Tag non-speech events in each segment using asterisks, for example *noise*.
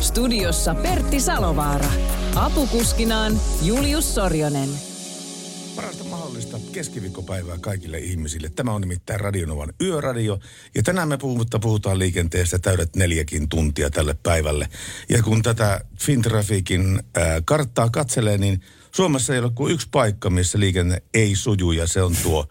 Studiossa Pertti Salovaara. Apukuskinaan Julius Sorjonen. Parasta mahdollista keskiviikkopäivää kaikille ihmisille. Tämä on nimittäin Radionovan yöradio. Ja tänään me puhutaan, puhutaan liikenteestä täydet neljäkin tuntia tälle päivälle. Ja kun tätä Fintrafikin ää, karttaa katselee, niin Suomessa ei ole kuin yksi paikka, missä liikenne ei suju. Ja se on tuo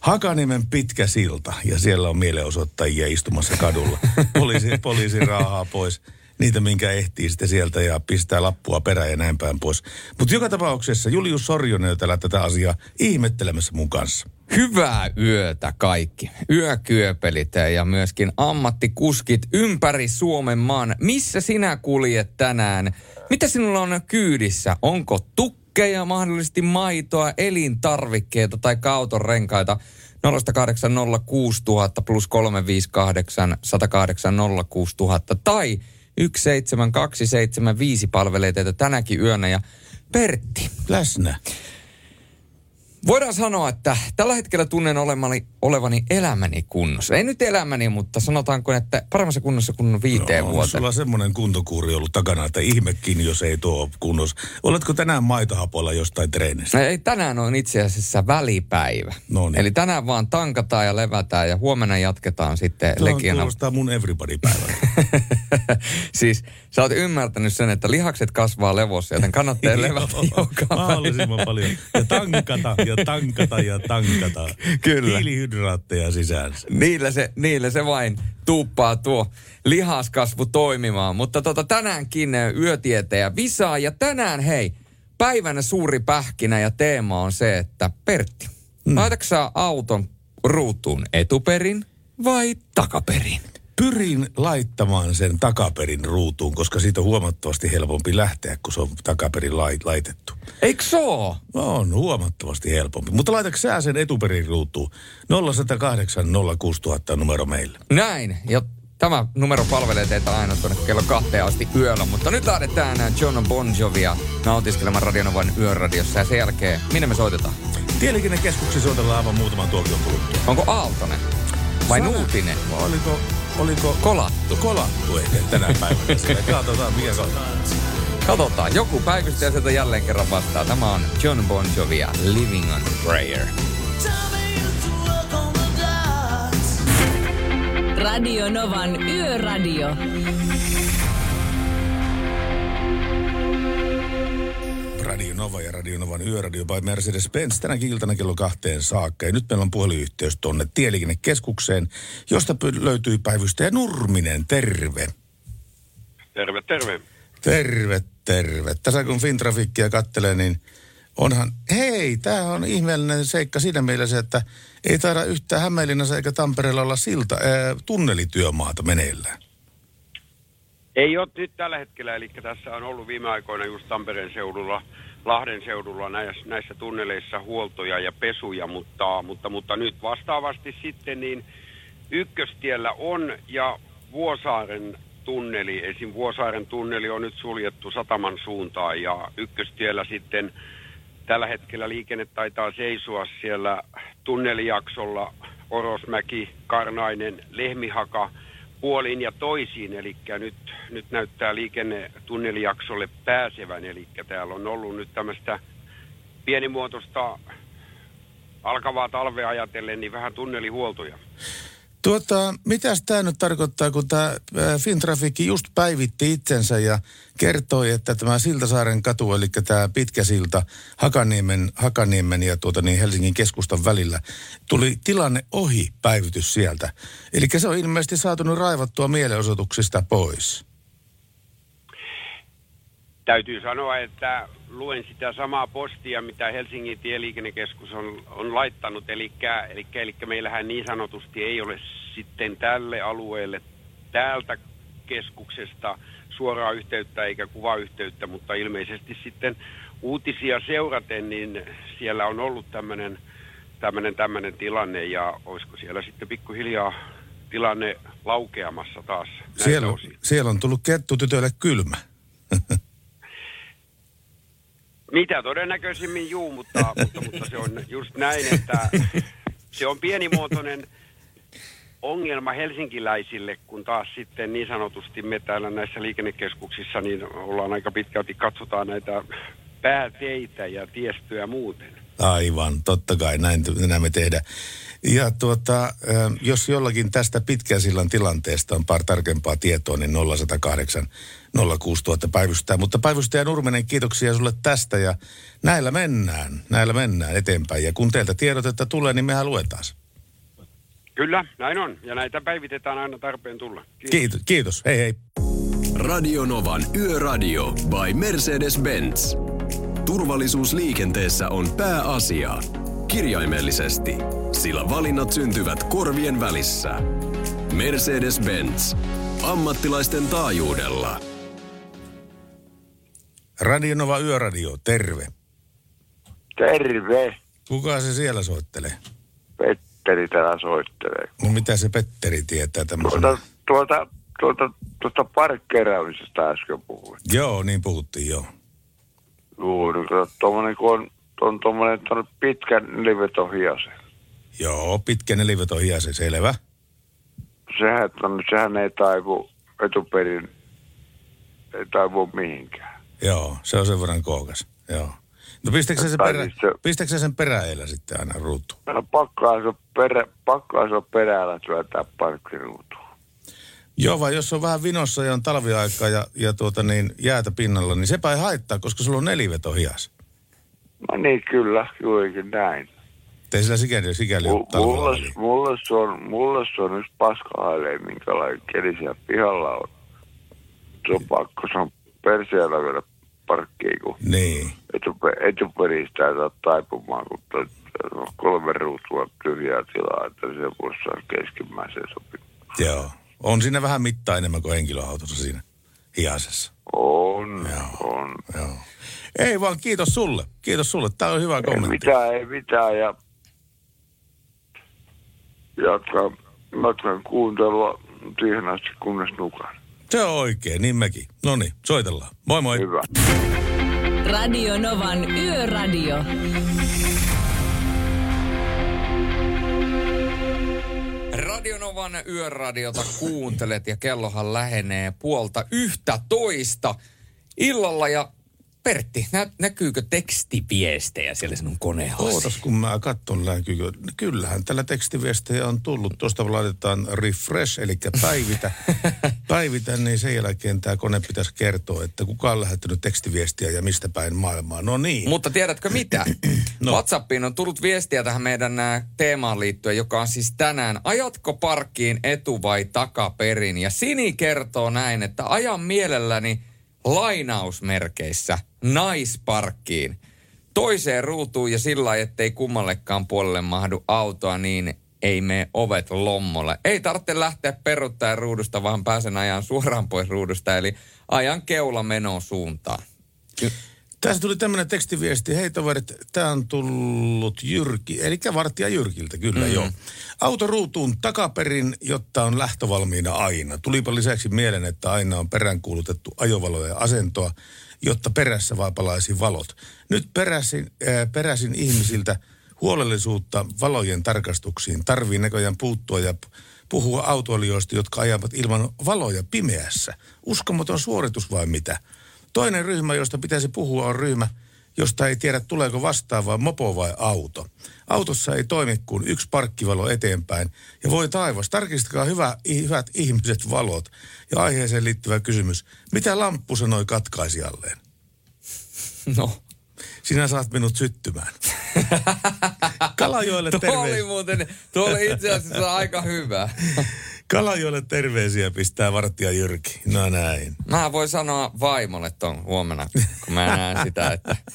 Hakaniemen pitkä silta. Ja siellä on mielenosoittajia istumassa kadulla. *laughs* Poliisi, poliisi raahaa pois niitä, minkä ehtii sitten sieltä ja pistää lappua perään ja näin päin pois. Mutta joka tapauksessa Julius Sorjonen on täällä tätä asiaa ihmettelemässä mun kanssa. Hyvää yötä kaikki. Yökyöpelit ja myöskin ammattikuskit ympäri Suomen maan. Missä sinä kuljet tänään? Mitä sinulla on kyydissä? Onko tukkeja, mahdollisesti maitoa, elintarvikkeita tai auton renkaita? 0806000 plus 358 108 06000 tai 17275 palvelee teitä tänäkin yönä. Ja Pertti. Läsnä. Voidaan sanoa, että tällä hetkellä tunnen olevani, olevani elämäni kunnossa. Ei nyt elämäni, mutta sanotaanko, että paremmassa kunnossa kuin viiteen no, vuoteen. Sulla on semmoinen kuntokuuri ollut takana, että ihmekin, jos ei tuo kunnossa. Oletko tänään maitohapoilla jostain treenistä? Ei, tänään on itse asiassa välipäivä. No niin. Eli tänään vaan tankataan ja levätään ja huomenna jatketaan sitten Tuo legiona. kuulostaa mun everybody-päivältä. *laughs* siis sä oot ymmärtänyt sen, että lihakset kasvaa levossa, joten kannattaa *laughs* levätä joka päivä. Mahdollisimman paljon. Ja tankata, ja tankata, ja tankata. Kyllä. Hiilihydraatteja sisäänsä. Niillä se, niillä se vain tuuppaa tuo lihaskasvu toimimaan. Mutta tota, tänäänkin eh, yötieteen ja visaa. Ja tänään, hei, päivänä suuri pähkinä ja teema on se, että Pertti, mm. laitatko auton ruutuun etuperin vai takaperin? Pyrin laittamaan sen takaperin ruutuun, koska siitä on huomattavasti helpompi lähteä, kun se on takaperin lai- laitettu. Eikö se oo? On huomattavasti helpompi. Mutta laitatko sä sen etuperin ruutuun? 0108 06000 numero meille. Näin. Ja tämä numero palvelee teitä aina tuonne kello kahteen asti yöllä. Mutta nyt lähdetään John Bon Jovia nautiskelemaan Radionovan yöradiossa. Ja sen jälkeen, minne me soitetaan? Tieliikennekeskuksessa soitellaan aivan muutaman tuokion kuluttua. Onko Aaltonen? Vai Sano- Nuutinen? Oliko, oliko Kolattu. kolattu ehkä tänä päivänä. Katsotaan, mikä on. Katsotaan. Joku päivystäjä sieltä jälleen kerran vastaa. Tämä on John Bon Jovia, Living on Prayer. Radio Novan Yöradio. Radio Nova ja Radio Novan yöradio by Mercedes-Benz tänäkin iltana kello kahteen saakka. Ja nyt meillä on puhelinyhteys tuonne Tieliikennekeskukseen, josta py- löytyy päivystäjä Nurminen. Terve. Terve, terve. Terve, terve. Tässä kun Fintrafikkia kattelee, niin onhan, hei, tämä on ihmeellinen seikka siinä mielessä, että ei taida yhtään Hämeenlinnassa eikä Tampereella olla silta, ää, tunnelityömaata meneillään. Ei ole nyt tällä hetkellä, eli tässä on ollut viime aikoina just Tampereen seudulla, Lahden seudulla näissä, näissä tunneleissa huoltoja ja pesuja, mutta, mutta, mutta nyt vastaavasti sitten niin ykköstiellä on ja Vuosaaren tunneli, esim. Vuosaaren tunneli on nyt suljettu sataman suuntaan ja ykköstiellä sitten tällä hetkellä liikenne taitaa seisoa siellä tunnelijaksolla Orosmäki, Karnainen, Lehmihaka puolin ja toisiin, eli nyt, nyt näyttää liikenne tunnelijaksolle pääsevän, eli täällä on ollut nyt tämmöistä pienimuotoista alkavaa talvea ajatellen, niin vähän tunnelihuoltoja. Tuota, mitäs tämä nyt tarkoittaa, kun tämä Fintrafikki just päivitti itsensä ja kertoi, että tämä Siltasaaren katu, eli tämä pitkä silta Hakaniemen, Hakaniemen ja tuota niin Helsingin keskustan välillä, tuli tilanne ohi päivitys sieltä. Eli se on ilmeisesti saatu nyt raivattua mielenosoituksista pois. Täytyy sanoa, että luen sitä samaa postia, mitä Helsingin tieliikennekeskus on, on laittanut. Eli, eli, eli meillähän niin sanotusti ei ole sitten tälle alueelle täältä keskuksesta suoraa yhteyttä eikä kuvayhteyttä, mutta ilmeisesti sitten uutisia seuraten, niin siellä on ollut tämmöinen tämmöinen tämmöinen tilanne ja olisiko siellä sitten pikkuhiljaa tilanne laukeamassa taas Siellä, on- siellä on tullut kettutytölle kylmä. Mitä todennäköisimmin juu, mutta, mutta, mutta se on just näin, että se on pienimuotoinen ongelma helsinkiläisille, kun taas sitten niin sanotusti me täällä näissä liikennekeskuksissa niin ollaan aika pitkälti, katsotaan näitä pääteitä ja tiestöä muuten. Aivan, totta kai, näin, näin me tehdään. Ja tuota, äh, jos jollakin tästä pitkän sillan tilanteesta on paar tarkempaa tietoa, niin 0108 06000 päivystää. Mutta päivystäjä Nurmenen, kiitoksia sulle tästä ja näillä mennään, näillä mennään eteenpäin. Ja kun teiltä tiedotetta tulee, niin mehän luetaan. se. Kyllä, näin on. Ja näitä päivitetään aina tarpeen tulla. Kiitos, kiitos. hei hei. Radio Novan Yöradio by Mercedes-Benz. Turvallisuus liikenteessä on pääasia. Kirjaimellisesti, sillä valinnat syntyvät korvien välissä. Mercedes-Benz. Ammattilaisten taajuudella. Radionova Yöradio, terve. Terve. Kuka se siellä soittelee? Petteri täällä soittelee. No mitä se Petteri tietää tämmöisen? Tuota, tuota, tuota, tuota parkkeeraamisesta äsken puhuin. Joo, niin puhuttiin joo. Juuri, kato, tuommoinen kun on, on tuommoinen pitkän livetohiase. Joo, pitkä neliveto hiase, selvä. Sehän, on, sehän ei taivu etuperin, ei taivu mihinkään. Joo, se on sen verran kookas. Joo. No pistäkö se, se perä, siis se- pistäkö se sen peräeellä sitten aina ruutuun? No, pakkaa se, perä, pakkaa se perällä työntää parkkiruutuun. Joo, vai jos on vähän vinossa ja on talviaika ja, ja tuota niin, jäätä pinnalla, niin sepä ei haittaa, koska sulla on neliveto hias. No niin, kyllä, juurikin näin. Ei sillä sikäli, sikäli ole Mu- talvella Mulle, väliä. mulle, se on, mulle se on yksi paskahailee, minkälainen keli siellä pihalla on. Se on pakko, se on perseellä vielä parkkiin, kun Niin. etupe, etuperistä ei saa taipumaan, kun on kolme ruutua tyhjää tilaa, että se voisi saada keskimmäiseen sopii. Joo. On siinä vähän mittaa enemmän kuin henkilöautossa siinä hiasessa. On, Joo. on. Joo. Ei vaan, kiitos sulle. Kiitos sulle. Tämä on hyvä Ei kommentti. mitään, ei mitään ja jatkan, jatkan kuuntelua siihen asti, kunnes nukan. Se on oikein, niin mekin. No niin, soitellaan. Moi moi. Hyvä. Radio Novan Yöradio. Radionovan yöradiota kuuntelet ja kellohan lähenee puolta yhtä toista illalla ja Pertti, nä- näkyykö tekstiviestejä siellä sinun koneellasi? Ootas, kun mä katson näkyykö. Kyllähän tällä tekstiviestejä on tullut. Tuosta laitetaan refresh, eli päivitä. *laughs* päivitä, niin sen jälkeen tämä kone pitäisi kertoa, että kuka on lähettänyt tekstiviestiä ja mistä päin maailmaa. No niin. Mutta tiedätkö mitä? *clears throat* No. WhatsAppiin on tullut viestiä tähän meidän teemaan liittyen, joka on siis tänään. Ajatko parkkiin etu- vai takaperin? Ja Sini kertoo näin, että ajan mielelläni lainausmerkeissä naisparkkiin. Toiseen ruutuun ja sillä lailla, ettei kummallekaan puolelle mahdu autoa, niin ei mene ovet lommolle. Ei tarvitse lähteä peruttajan ruudusta, vaan pääsen ajan suoraan pois ruudusta, eli ajan keula menoon suuntaan. Tässä tuli tämmöinen tekstiviesti. Hei toverit, tämä on tullut Jyrki, eli vartija Jyrkiltä, kyllä mm. joo. Auto ruutuun takaperin, jotta on lähtövalmiina aina. Tulipa lisäksi mieleen, että aina on peräänkuulutettu ajovaloja ja asentoa, jotta perässä vaan palaisi valot. Nyt peräsin, äh, peräsin ihmisiltä huolellisuutta valojen tarkastuksiin. Tarvii näköjään puuttua ja puhua autoilijoista, jotka ajavat ilman valoja pimeässä. Uskomaton suoritus vai mitä? Toinen ryhmä, josta pitäisi puhua, on ryhmä, josta ei tiedä tuleeko vastaava mopo vai auto. Autossa ei toimi kuin yksi parkkivalo eteenpäin. Ja voi taivas, tarkistakaa hyvä, hyvät ihmiset valot. Ja aiheeseen liittyvä kysymys. Mitä lamppu sanoi katkaisijalleen? No. Sinä saat minut syttymään. *laughs* Kalajoelle Tuo oli muuten, tuo oli itse asiassa aika hyvä. *laughs* Kalajoelle terveisiä pistää vartija Jyrki. No näin. Mä voin sanoa vaimolle ton huomenna, kun mä näen sitä, että *laughs*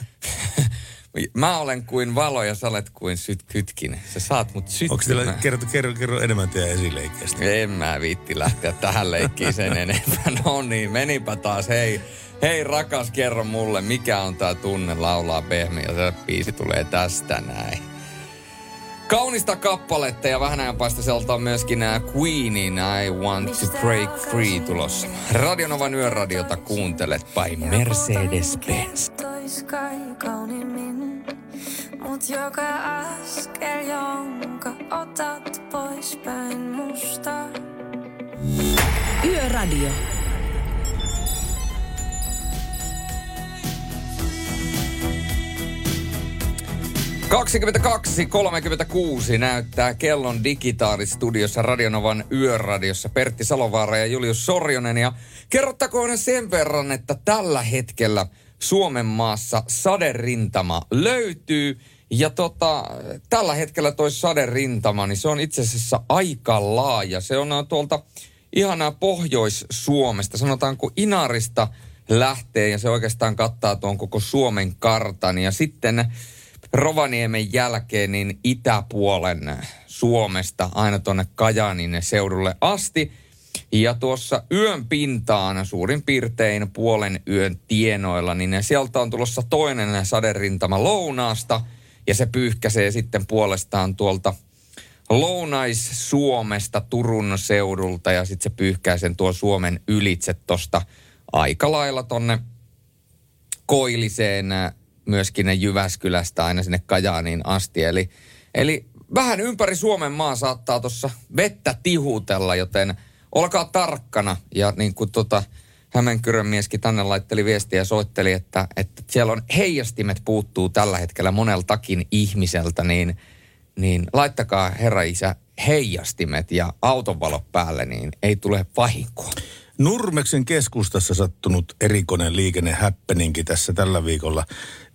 Mä olen kuin valo ja sä olet kuin syt kytkinen. Sä saat mut Onko teillä, syttymään. kerro, kerro, kerro enemmän teidän esileikkeestä. En mä viitti lähteä tähän leikkiin sen enempää. *laughs* No niin, menipä taas. Hei, hei rakas, kerro mulle, mikä on tää tunne laulaa pehmeä. Ja se biisi tulee tästä näin. Kaunista kappaletta ja vähän ajan päästä sieltä on myöskin nämä Queenin I Want to Break Free tulossa. Radionovan yöradiota kuuntelet by Mercedes-Benz. Mut joka askel, jonka otat pois päin musta. Yöradio. Kaksikymmentäkaksi 36 näyttää kellon digitaalistudiossa Radionovan yöradiossa Pertti Salovaara ja Julius Sorjonen. Ja kerrottakoon sen verran, että tällä hetkellä Suomen maassa saderintama löytyy. Ja tota, tällä hetkellä toi saderintama, niin se on itse asiassa aika laaja. Se on tuolta ihanaa Pohjois-Suomesta, sanotaanko Inarista lähtee ja se oikeastaan kattaa tuon koko Suomen kartan. Ja sitten Rovaniemen jälkeen niin itäpuolen Suomesta aina tuonne Kajaanin seudulle asti. Ja tuossa yön pintaan suurin piirtein puolen yön tienoilla, niin sieltä on tulossa toinen saderintama lounaasta. Ja se pyyhkäsee sitten puolestaan tuolta Lounais-Suomesta Turun seudulta ja sitten se pyyhkää sen tuo Suomen ylitse tosta aika lailla tonne Koiliseen äh, myöskin ne Jyväskylästä aina sinne Kajaaniin asti. Eli, eli vähän ympäri Suomen maa saattaa tuossa vettä tihutella, joten olkaa tarkkana. Ja niin kuin tota, Hämeenkyrön mieskin tänne laitteli viestiä ja soitteli, että, että siellä on heijastimet puuttuu tällä hetkellä moneltakin ihmiseltä, niin, niin laittakaa herra isä heijastimet ja autonvalot päälle, niin ei tule vahinkoa. Nurmeksen keskustassa sattunut erikoinen liikennehäppeninki tässä tällä viikolla.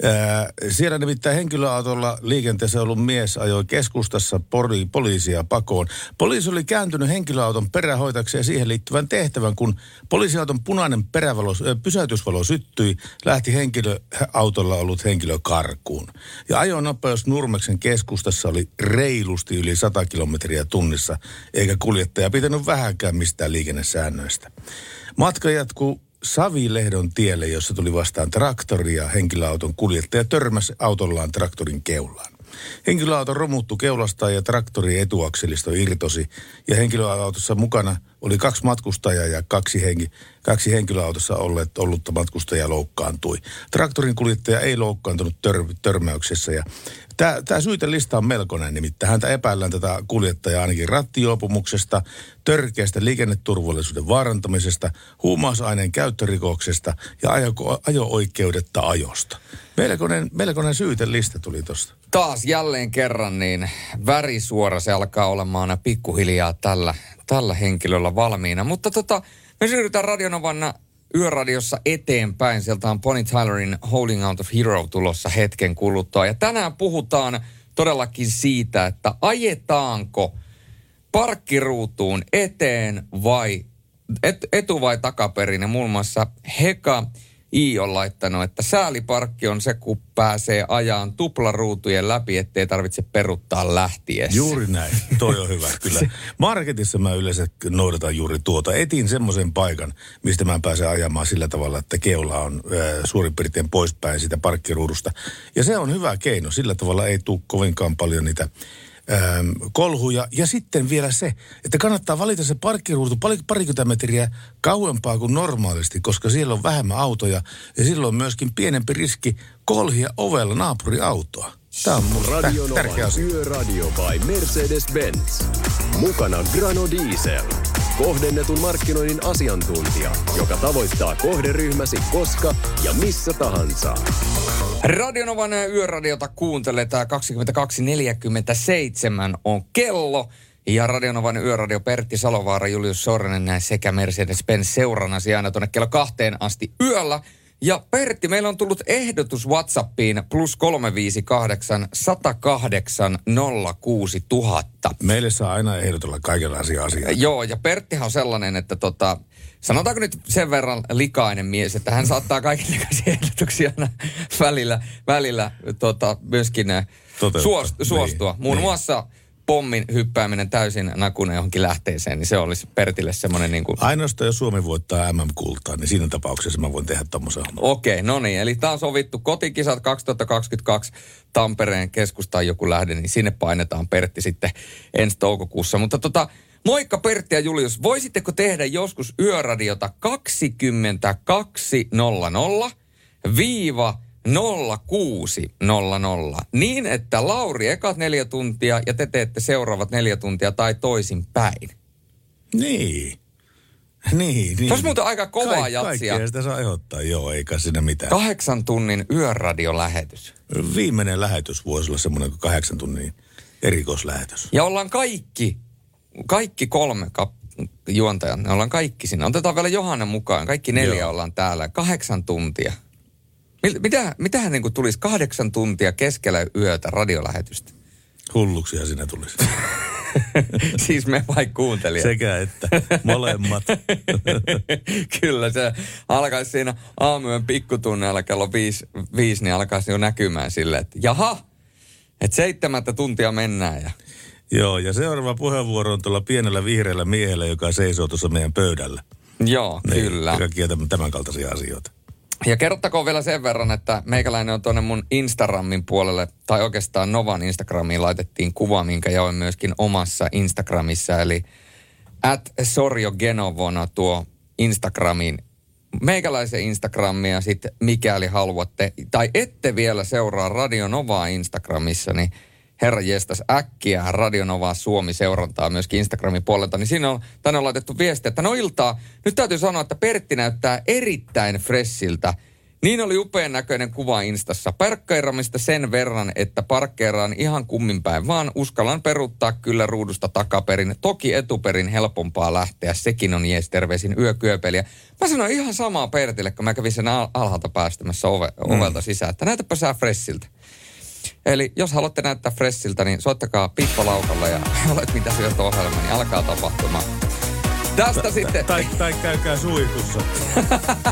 Ää, siellä nimittäin henkilöautolla liikenteessä ollut mies ajoi keskustassa poli- poliisia pakoon. Poliisi oli kääntynyt henkilöauton perähoitakseen siihen liittyvän tehtävän, kun poliisiauton punainen perävalo, äh, pysäytysvalo syttyi, lähti henkilöautolla ollut henkilö karkuun. Ja ajonopeus Nurmeksen keskustassa oli reilusti yli 100 kilometriä tunnissa, eikä kuljettaja pitänyt vähänkään mistään liikennesäännöistä. Matka jatkuu Savilehdon tielle, jossa tuli vastaan traktori ja henkilöauton kuljettaja törmäsi autollaan traktorin keulaan. Henkilöauto romuttu keulastaan ja traktori etuakselisto irtosi ja henkilöautossa mukana oli kaksi matkustajaa ja kaksi, henki, kaksi henkilöautossa olleet, ollutta matkustajaa loukkaantui. Traktorin kuljettaja ei loukkaantunut tör, törmäyksessä ja Tämä syytelista on melkoinen, nimittäin häntä epäillään tätä kuljettajaa ainakin rattijuopumuksesta, törkeästä liikenneturvallisuuden vaarantamisesta, huumausaineen käyttörikoksesta ja ajo, ajo-oikeudetta ajosta. Melkoinen, melkoinen syytelista tuli tuosta. Taas jälleen kerran niin värisuora se alkaa olemaan pikkuhiljaa tällä, tällä henkilöllä valmiina. Mutta tota, me siirrytään Radionovan yöradiossa eteenpäin. Sieltä on Bonnie Tylerin Holding Out of Hero tulossa hetken kuluttua. Ja tänään puhutaan todellakin siitä, että ajetaanko parkkiruutuun eteen vai et, etu vai takaperin. Ja muun muassa Heka I on laittanut, että sääliparkki on se, kun pääsee ajaan tuplaruutujen läpi, ettei tarvitse peruttaa lähtiessä. Juuri näin. Toi on hyvä, kyllä. *laughs* Marketissa mä yleensä noudatan juuri tuota. Etin semmoisen paikan, mistä mä pääsen ajamaan sillä tavalla, että keula on äh, suurin piirtein poispäin siitä parkkiruudusta. Ja se on hyvä keino. Sillä tavalla ei tule kovinkaan paljon niitä ähm, kolhuja. Ja sitten vielä se, että kannattaa valita se parkkiruutu pari, parikymmentä metriä kauempaa kuin normaalisti, koska siellä on vähemmän autoja ja silloin myöskin pienempi riski kolhia ovella naapuriautoa. Tämä on mulle tä- Radio tärkeä asia. Yöradio by Mercedes-Benz. Mukana Grano Diesel. Kohdennetun markkinoinnin asiantuntija, joka tavoittaa kohderyhmäsi koska ja missä tahansa. Radionovan yöradiota kuuntelee. Tämä 22.47 on kello. Ja Radionovan yöradio Pertti Salovaara, Julius Sorinen sekä Mercedes-Benz seurannasi aina tuonne kello kahteen asti yöllä. Ja Pertti, meillä on tullut ehdotus WhatsAppiin plus 358 108 06 000. Meille saa aina ehdotella kaikenlaisia asioita. Joo, ja Perttihan on sellainen, että tota, sanotaanko nyt sen verran likainen mies, että hän saattaa kaikenlaisia ehdotuksia aina välillä, välillä tota, myöskin Toteuttaa. suost, suostua. Niin, Muun niin. muassa pommin hyppääminen täysin nakuna johonkin lähteeseen, niin se olisi Pertille semmoinen niin kuin... Ainoastaan jos Suomi voittaa MM-kultaa, niin siinä tapauksessa mä voin tehdä tommosen. Okei, no niin. Eli tämä on sovittu kotikisat 2022 Tampereen keskustaan joku lähde, niin sinne painetaan Pertti sitten ensi toukokuussa. Mutta tota, moikka Pertti ja Julius. Voisitteko tehdä joskus yöradiota 2200 viiva 0600 niin, että Lauri ekat neljä tuntia ja te teette seuraavat neljä tuntia tai toisin päin. Niin. Niin, niin. Se olisi muuten aika kovaa jatsia. Kaikkea sitä saa ehdottaa, joo, eikä siinä mitään. Kahdeksan tunnin yöradiolähetys. Viimeinen lähetys voisi olla semmoinen kuin kahdeksan tunnin erikoislähetys. Ja ollaan kaikki, kaikki kolme kap- juontajat, ne ollaan kaikki siinä. Otetaan vielä Johanna mukaan, kaikki neljä Joo. ollaan täällä. Kahdeksan tuntia. Mitä, mitähän niin tulisi kahdeksan tuntia keskellä yötä radiolähetystä? Hulluksia siinä tulisi. *laughs* siis me vai kuuntelijat? Sekä että molemmat. *laughs* Kyllä se alkaisi siinä aamuyön pikkutunneilla kello viisi, viisi, niin alkaisi jo näkymään silleen, että jaha, että seitsemättä tuntia mennään ja Joo, ja seuraava puheenvuoro on tuolla pienellä vihreällä miehellä, joka seisoo tuossa meidän pöydällä. joo, Niin, kyllä. Tämän, tämän kaltaisia asioita. Ja kerrottakoon vielä sen verran, että meikäläinen on tuonne mun Instagramin puolelle, tai oikeastaan Novan Instagramiin laitettiin kuva, minkä jaoin myöskin omassa Instagramissa, eli at sorjogenovona tuo Instagramin meikäläisen Instagramia sitten mikäli haluatte, tai ette vielä seuraa Radio Novaa Instagramissa, niin herra jestas äkkiä Radio Novaa Suomi seurantaa myöskin Instagramin puolelta, niin siinä on, tänne on laitettu viesti, että no iltaa, nyt täytyy sanoa, että Pertti näyttää erittäin fressiltä. Niin oli upean näköinen kuva Instassa. Parkkeeramista sen verran, että parkkeeraan ihan kumminpäin, vaan uskallan peruuttaa kyllä ruudusta takaperin. Toki etuperin helpompaa lähteä, sekin on jees terveisin yökyöpeliä. Mä sanoin ihan samaa Pertille, kun mä kävin sen al- alhaalta päästämässä ove- ovelta sisään, että näytäpä sä fressiltä. Eli jos haluatte näyttää fressiltä, niin soittakaa pippalaukalla ja *laughs* olet mitä syöt ohjelma, niin alkaa tapahtumaan. Tästä sitten Tai, tai käykää suihkussa.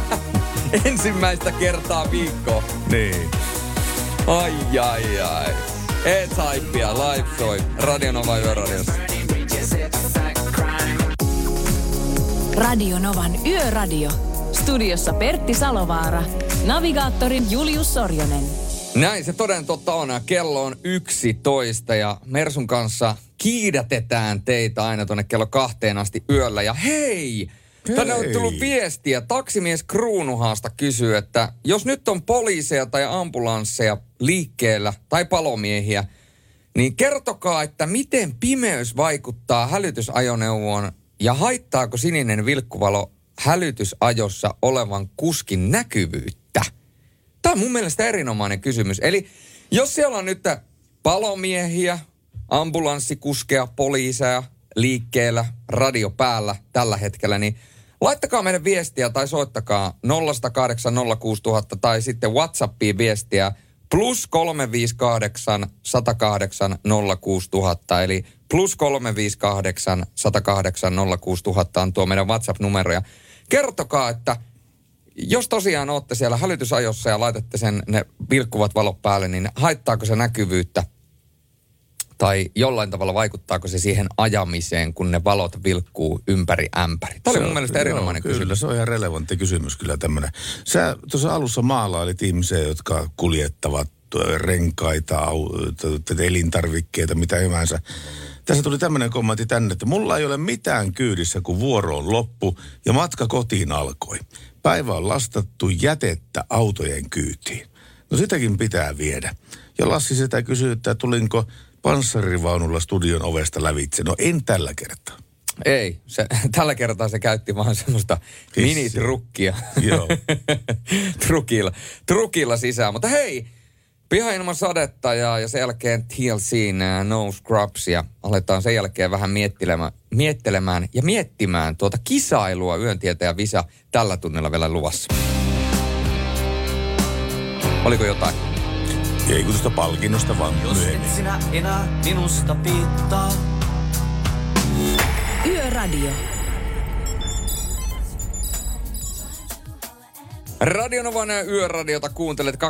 *laughs* ensimmäistä kertaa viikkoa. Niin. Ai, ai, ai. Et saippia, live soi, Radionova Yöradiossa. Radio Novan Yöradio. Studiossa Pertti Salovaara. Navigaattori Julius Sorjonen. Näin se toden totta on. Kello on 11 ja Mersun kanssa kiidätetään teitä aina tuonne kello kahteen asti yöllä. Ja hei! Tänne on Hei. tullut viestiä. Taksimies Kruunuhaasta kysyy, että jos nyt on poliiseja tai ambulansseja liikkeellä tai palomiehiä, niin kertokaa, että miten pimeys vaikuttaa hälytysajoneuvoon ja haittaako sininen vilkkuvalo hälytysajossa olevan kuskin näkyvyyttä? On mun mielestä erinomainen kysymys. Eli jos siellä on nyt palomiehiä, ambulanssikuskeja, poliiseja liikkeellä, radio päällä tällä hetkellä, niin laittakaa meidän viestiä tai soittakaa 0108 06000 tai sitten WhatsAppiin viestiä plus 358 108 06000 eli plus 358 108 06000 on tuo meidän WhatsApp-numero ja kertokaa, että jos tosiaan olette siellä hälytysajossa ja laitatte sen ne vilkkuvat valot päälle, niin haittaako se näkyvyyttä? Tai jollain tavalla vaikuttaako se siihen ajamiseen, kun ne valot vilkkuu ympäri ämpäri? Tämä oli mun mielestä erinomainen joo, kysymys. Kyllä, se on ihan relevantti kysymys kyllä tämmöinen. Sä tuossa alussa maalailit ihmisiä, jotka kuljettavat renkaita, au- t- t- elintarvikkeita, mitä hyvänsä. Tässä tuli tämmöinen kommentti tänne, että mulla ei ole mitään kyydissä, kun vuoro on loppu ja matka kotiin alkoi. Päivä on lastattu jätettä autojen kyytiin. No sitäkin pitää viedä. Ja Lassi sitä kysyy, että tulinko panssarivaunulla studion ovesta lävitse. No en tällä kertaa. Ei, se, *laughs* tällä kertaa se käytti vaan semmoista Hissiä. minitrukkia. Joo. *laughs* trukilla, trukilla sisään. Mutta hei, piha ilman sadetta ja, ja sen jälkeen TLCn uh, No Scrubs ja aletaan sen jälkeen vähän miettelemään, miettelemään ja miettimään tuota kisailua yöntietä ja visa tällä tunnilla vielä luvassa. Oliko jotain? Ei kun tuosta palkinnosta vaan myöhemmin. sinä enää minusta piittaa. Yöradio. Radionovan yöradiota kuuntelet 23.09.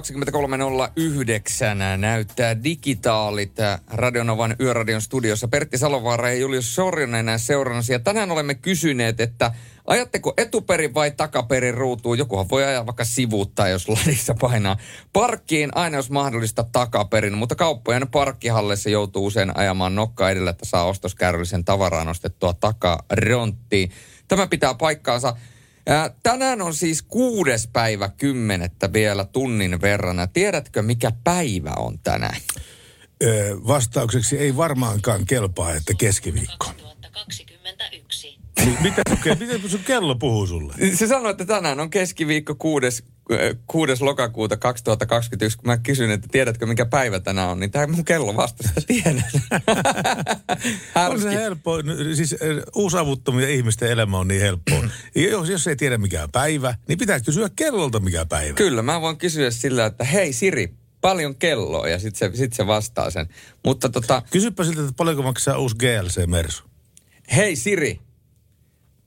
Näyttää digitaalit Radionovan yöradion studiossa. Pertti Salovaara ja Julius Sorjonen seurannasi. Ja tänään olemme kysyneet, että ajatteko etuperin vai takaperin ruutuun? Jokuhan voi ajaa vaikka sivuuttaa, jos ladissa painaa. Parkkiin aina jos mahdollista takaperin, mutta kauppojen parkkihalleissa joutuu usein ajamaan nokka edellä, että saa ostoskärryllisen tavaraa nostettua takaronttiin. Tämä pitää paikkaansa. Ää, tänään on siis kuudes päivä kymmenettä vielä tunnin verran. Ja Tiedätkö, mikä päivä on tänään? Öö, vastaukseksi ei varmaankaan kelpaa, että keskiviikko. 2021. Mi- Mitä sun, sun kello puhuu sulle? Se sanoi, että tänään on keskiviikko 6. 6. lokakuuta 2021, kun mä kysyn, että tiedätkö mikä päivä tänään on, niin tämä mun kello vastasi, että tiedän. *laughs* On se helppo, siis äh, uusavuttomia ihmisten elämä on niin helppoa. Ja jos, jos ei tiedä mikä päivä, niin pitää kysyä kellolta mikä päivä. Kyllä, mä voin kysyä sillä, että hei Siri, paljon kelloa, ja sitten se, sit se vastaa sen. Mutta tota, Kysypä siltä, että paljonko maksaa uusi GLC Mersu. hei Siri,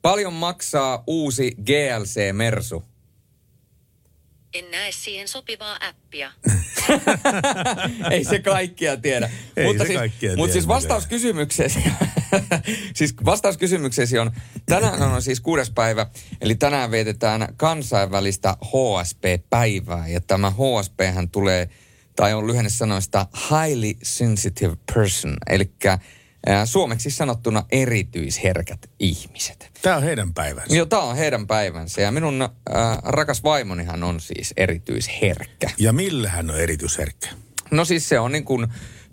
paljon maksaa uusi GLC Mersu? En näe siihen sopivaa appia. *laughs* Ei se kaikkia tiedä. Ei mutta se siis, kaikkia mutta tiedä, *laughs* siis vastaus kysymykseesi, siis vastaus kysymykseesi on, tänään on siis kuudes päivä, eli tänään vietetään kansainvälistä HSP-päivää. Ja tämä HSP hän tulee, tai on lyhenne sanoista Highly Sensitive Person, eli suomeksi sanottuna erityisherkät ihmiset. Tämä on heidän päivänsä. Joo, tämä on heidän päivänsä ja minun äh, rakas vaimonihan on siis erityisherkkä. Ja millä hän on erityisherkkä? No siis se on niin kuin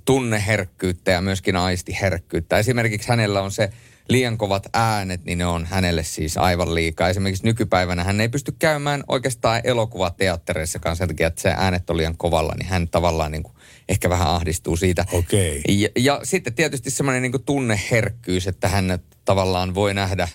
tunneherkkyyttä ja myöskin aistiherkkyyttä. Esimerkiksi hänellä on se liian kovat äänet, niin ne on hänelle siis aivan liikaa. Esimerkiksi nykypäivänä hän ei pysty käymään oikeastaan elokuvateattereissakaan sen takia, että se äänet on liian kovalla, niin hän tavallaan niin kuin ehkä vähän ahdistuu siitä. Okei. Ja, ja sitten tietysti semmoinen niin kuin tunneherkkyys, että hän tavallaan voi nähdä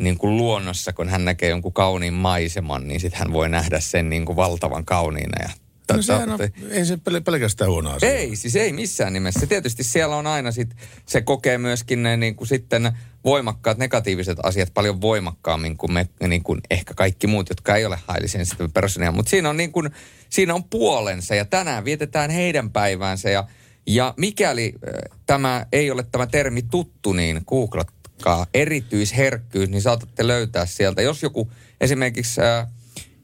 niin kuin luonnossa, kun hän näkee jonkun kauniin maiseman, niin sitten hän voi nähdä sen niin kuin valtavan kauniina. Ja No sehän on, ei se pel- pelkästään huono asia. ei, siis ei missään nimessä. Tietysti siellä on aina sit, se kokee myöskin ne niin kuin sitten voimakkaat negatiiviset asiat paljon voimakkaammin kuin, me, niin kuin ehkä kaikki muut, jotka ei ole highly sensitive personia. Mutta siinä on niin kuin, siinä on puolensa ja tänään vietetään heidän päiväänsä ja, ja mikäli äh, tämä ei ole tämä termi tuttu, niin googlatkaa erityisherkkyys, niin saatatte löytää sieltä. Jos joku esimerkiksi... Äh,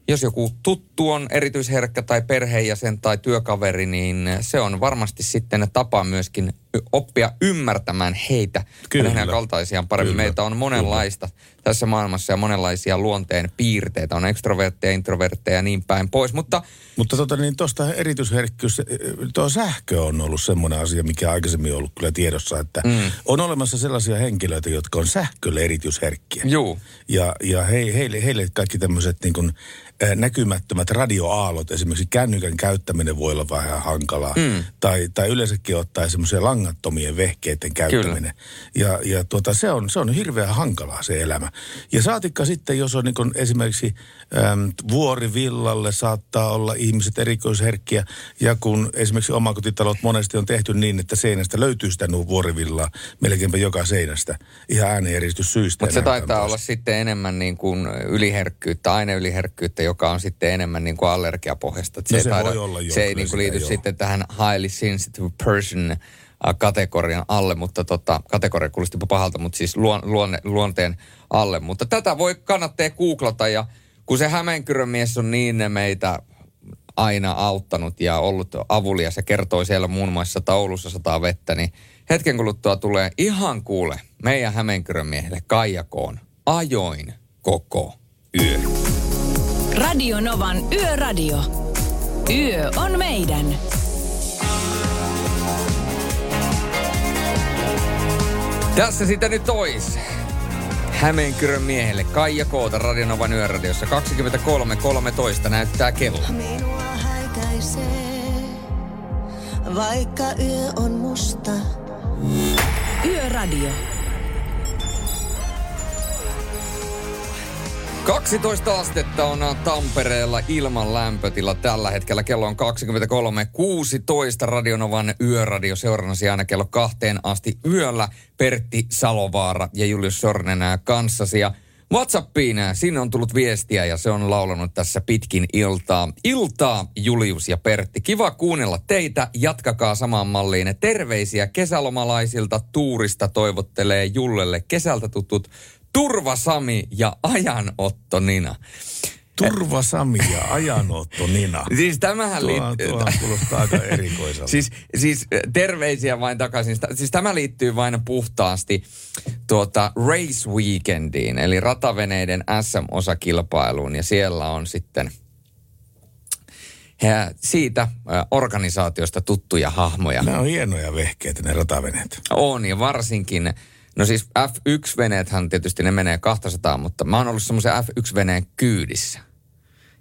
jos joku tuttu on erityisherkkä tai perheenjäsen tai työkaveri, niin se on varmasti sitten tapa myöskin oppia ymmärtämään heitä Kyllä. ja kaltaisiaan paremmin. Kyllä. Meitä on monenlaista tässä maailmassa ja monenlaisia luonteen piirteitä. On ekstrovertteja, introvertteja ja niin päin pois. Mutta Mutta tota, niin tuosta erityisherkkyys, tuo sähkö on ollut semmoinen asia, mikä aikaisemmin on ollut kyllä tiedossa, että mm. on olemassa sellaisia henkilöitä, jotka on sähkölle erityisherkkiä. juu, Ja, ja he, heille, heille kaikki tämmöiset niin kuin, näkymättömät radioaallot, esimerkiksi kännykän käyttäminen voi olla vähän hankalaa. Mm. Tai, tai yleensäkin ottaa semmoisia langattomien vehkeiden käyttäminen. Ja, ja tuota, se, on, se on hirveän hankalaa se elämä. Ja saatikka sitten, jos on niin esimerkiksi äm, vuorivillalle saattaa olla ihmiset erikoisherkkiä. Ja kun esimerkiksi omakotitalot monesti on tehty niin, että seinästä löytyy sitä vuorivillaa melkeinpä joka seinästä. Ihan äänieristyssyistä. mutta se taitaa olla sitten enemmän niin kuin yliherkkyyttä, aineyliherkkyyttä, joka on sitten enemmän niin kuin allergiapohjasta. Että No ei se taida- voi olla jo, Se ei niin kuin liity joo. sitten tähän highly sensitive person äh, kategorian alle, mutta tota, kategoria kuulosti pahalta, mutta siis luon, luonne, luonteen alle. Mutta tätä voi kannattaa googlata ja kun se Hämeenkyrön mies on niin meitä aina auttanut ja ollut avulias ja kertoi siellä muun muassa, että Oulussa sataa vettä, niin hetken kuluttua tulee ihan kuule meidän Hämeenkyrön miehelle Kaijakoon ajoin koko yö. Radio Novan Yöradio. Yö on meidän. Tässä sitä nyt ois. Hämeenkyrön miehelle Kaija Koota Radionovan yöradiossa 23.13 näyttää kello. Minua häikäisee, vaikka yö on musta. Yöradio. 12 astetta on Tampereella ilman lämpötila tällä hetkellä. Kello on 23.16. Radionovan yöradio seurannasi aina kello kahteen asti yöllä. Pertti Salovaara ja Julius Sornen kanssasi. Ja Whatsappiin sinne on tullut viestiä ja se on laulanut tässä pitkin iltaa. Iltaa Julius ja Pertti. Kiva kuunnella teitä. Jatkakaa samaan malliin. Terveisiä kesälomalaisilta tuurista toivottelee Jullelle kesältä tutut Turva Sami ja Ajanotto Nina. Turva Sami ja *laughs* Ajanotto Nina. Siis tämähän Tuo, liittyy... tuo kuulostaa aika erikoiselta. Siis, siis terveisiä vain takaisin. Siis tämä liittyy vain puhtaasti tuota Race Weekendiin, eli rataveneiden SM-osakilpailuun. Ja siellä on sitten ja siitä organisaatiosta tuttuja hahmoja. Nämä on hienoja vehkeitä, ne rataveneet. On, ja varsinkin, no siis F1-veneethän tietysti ne menee 200, mutta mä oon ollut semmoisen F1-veneen kyydissä.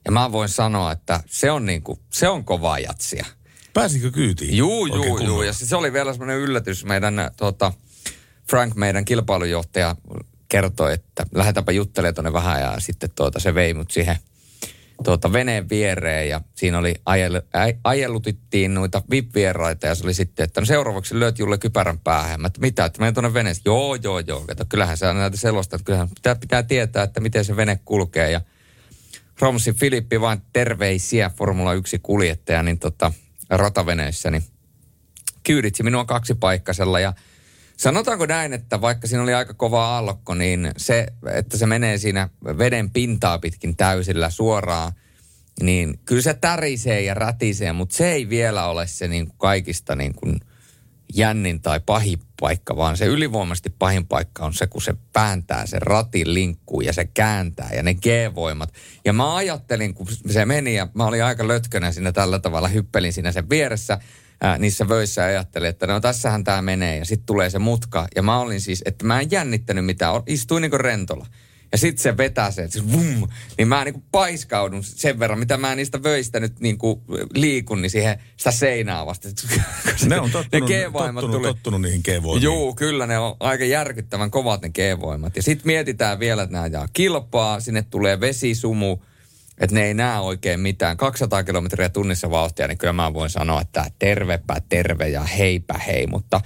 Ja mä voin sanoa, että se on niinku, se on kovaa jatsia. Pääsikö kyytiin? Juu, juu, juu. kunnolla? Ja se oli vielä semmoinen yllätys. Meidän tota, Frank, meidän kilpailujohtaja, kertoi, että lähdetäänpä juttelemaan tuonne vähän ja sitten tuota, se vei mut siihen tuota, veneen viereen ja siinä oli ajel, ajelutittiin noita VIP-vieraita ja se oli sitten, että no seuraavaksi löyt Julle kypärän päähän. Mä, että mitä, että menen tuonne veneeseen. Joo, joo, joo. Kato, kyllähän sä näitä selosta, että kyllähän pitää, pitää tietää, että miten se vene kulkee ja Romsi Filippi vain terveisiä Formula 1 kuljettaja niin tota, rataveneessä, niin kyyditsi minua kaksipaikkaisella ja sanotaanko näin, että vaikka siinä oli aika kova aallokko, niin se, että se menee siinä veden pintaa pitkin täysillä suoraan, niin kyllä se tärisee ja rätisee, mutta se ei vielä ole se niin kuin kaikista niin kuin jännin tai pahin paikka, vaan se ylivoimaisesti pahin paikka on se, kun se pääntää se ratin linkkuu ja se kääntää ja ne G-voimat. Ja mä ajattelin, kun se meni ja mä olin aika lötkönä siinä tällä tavalla, hyppelin siinä sen vieressä, ää, niissä vöissä ja ajattelin, että no tässähän tämä menee ja sitten tulee se mutka. Ja mä olin siis, että mä en jännittänyt mitään, istuin niinku rentolla. Ja sitten se vetää se, että se vum, niin mä niinku paiskaudun sen verran, mitä mä niistä vöistä nyt niinku liikun, niin siihen sitä seinää vasta. *laughs* Ne on tottunut, ne tottunut, tuli. tottunut niihin G-voimiin. Joo, kyllä ne on aika järkyttävän kovat ne G-voimat. Ja sitten mietitään vielä, että nämä ajaa kilpaa, sinne tulee vesisumu, että ne ei näe oikein mitään. 200 kilometriä tunnissa vauhtia, niin kyllä mä voin sanoa, että tervepä terve ja heipä hei. Mutta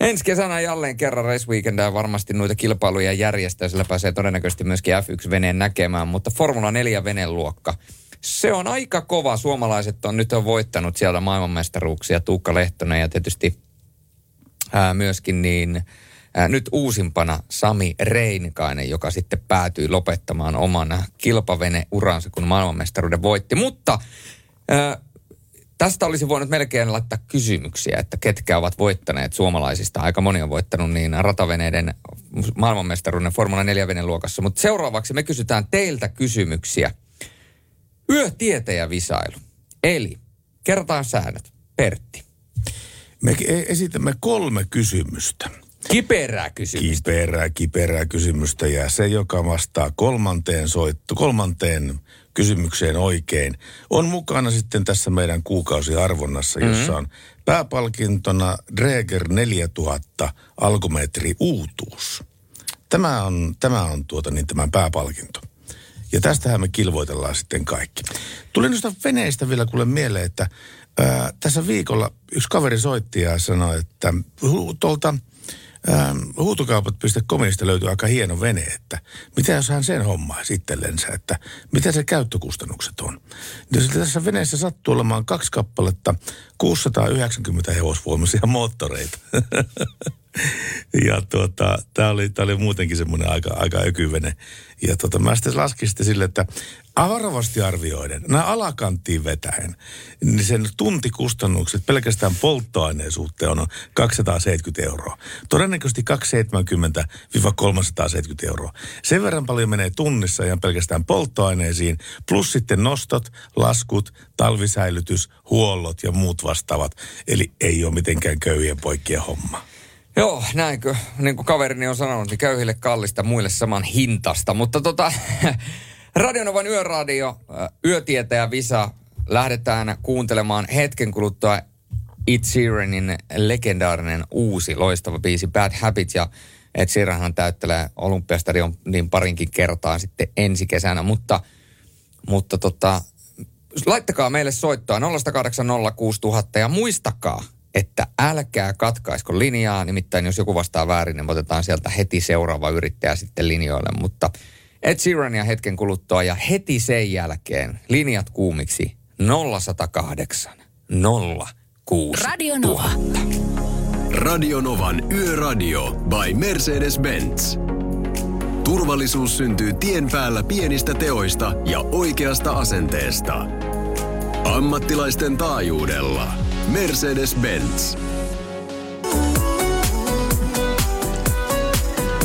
ensi kesänä jälleen kerran Race Weekendia varmasti noita kilpailuja järjestää. Sillä pääsee todennäköisesti myöskin F1-veneen näkemään, mutta Formula 4 veneluokka. Se on aika kova. Suomalaiset on nyt on voittanut sieltä maailmanmestaruuksia. Tuukka Lehtonen ja tietysti ää, myöskin niin nyt uusimpana Sami Reinikainen, joka sitten päätyi lopettamaan oman kilpaveneuransa, kun maailmanmestaruuden voitti. Mutta tästä olisi voinut melkein laittaa kysymyksiä, että ketkä ovat voittaneet suomalaisista. Aika moni on voittanut niin rataveneiden maailmanmestaruuden Formula 4 luokassa. Mutta seuraavaksi me kysytään teiltä kysymyksiä. Yötietäjä visailu. Eli kerrotaan säännöt. Pertti. Me esitämme kolme kysymystä. Kiperää kysymystä. Kiperää, kiperää kysymystä ja se, joka vastaa kolmanteen, soittu, kolmanteen kysymykseen oikein, on mukana sitten tässä meidän kuukausiarvonnassa, jossa Mhm. on pääpalkintona Dreger 4000 alkumetri uutuus. Tämä on, tämä on tuota niin tämän pääpalkinto. Ja tästähän me kilvoitellaan sitten kaikki. Tuli noista veneistä vielä kuule mieleen, että ää, tässä viikolla yksi kaveri soitti ja sanoi, että tuolta ää, huutokaupat.comista löytyy aika hieno vene, että mitä jos hän sen hommaa itsellensä, että mitä se käyttökustannukset on. Sitten tässä veneessä sattuu olemaan kaksi kappaletta 690 hevosvoimaisia moottoreita. *laughs* *laughs* ja tuota, tämä oli, oli muutenkin semmoinen aika, aika ökyvene. Ja tota, mä sitten laskin sitten sille, että varovasti arvioiden, nämä alakanttiin vetäen, niin sen tuntikustannukset pelkästään polttoaineen suhteen on 270 euroa. Todennäköisesti 270-370 euroa. Sen verran paljon menee tunnissa ihan pelkästään polttoaineisiin, plus sitten nostot, laskut, talvisäilytys, huollot ja muut vastaavat. Eli ei ole mitenkään köyhien poikkien homma. Joo, näinkö, niin kuin kaverini on sanonut, niin köyhille kallista, muille saman hintasta. Mutta tota, *laughs* Radionovan yöradio, ö, yötietäjä Visa, lähdetään kuuntelemaan hetken kuluttua It Sheeranin legendaarinen uusi loistava biisi Bad Habit. Ja Ed Sheeranhan täyttelee Olympiastadion niin parinkin kertaa sitten ensi kesänä, mutta, mutta tota, laittakaa meille soittoa 0806000 ja muistakaa, että älkää katkaisko linjaa, nimittäin jos joku vastaa väärin, niin otetaan sieltä heti seuraava yrittäjä sitten linjoille, mutta Ed Sheerania hetken kuluttua ja heti sen jälkeen linjat kuumiksi 0108 06 Radio Nova. Radionovan Yöradio by Mercedes-Benz. Turvallisuus syntyy tien päällä pienistä teoista ja oikeasta asenteesta. Ammattilaisten taajuudella. Mercedes-Benz.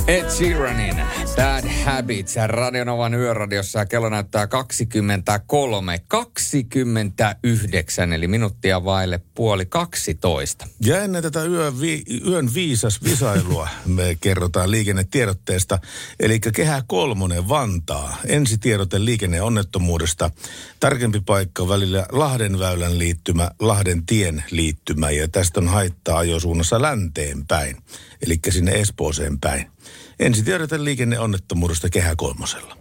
Ed Sheeranin Bad Habits Radionovan yöradiossa ja kello näyttää 23, 29 eli minuuttia vaille puoli 12. Ja ennen tätä yön, vi, yön viisas visailua me kerrotaan liikennetiedotteesta. Eli Kehä Kolmonen Vantaa. Ensitiedote liikenneonnettomuudesta. Tarkempi paikka välillä Lahdenväylän liittymä, Lahden tien liittymä. Ja tästä on haittaa ajosuunnassa länteen päin. Eli sinne Espooseen päin. Ensitiedote liikenneonnettomuudesta Kehä Kolmosella.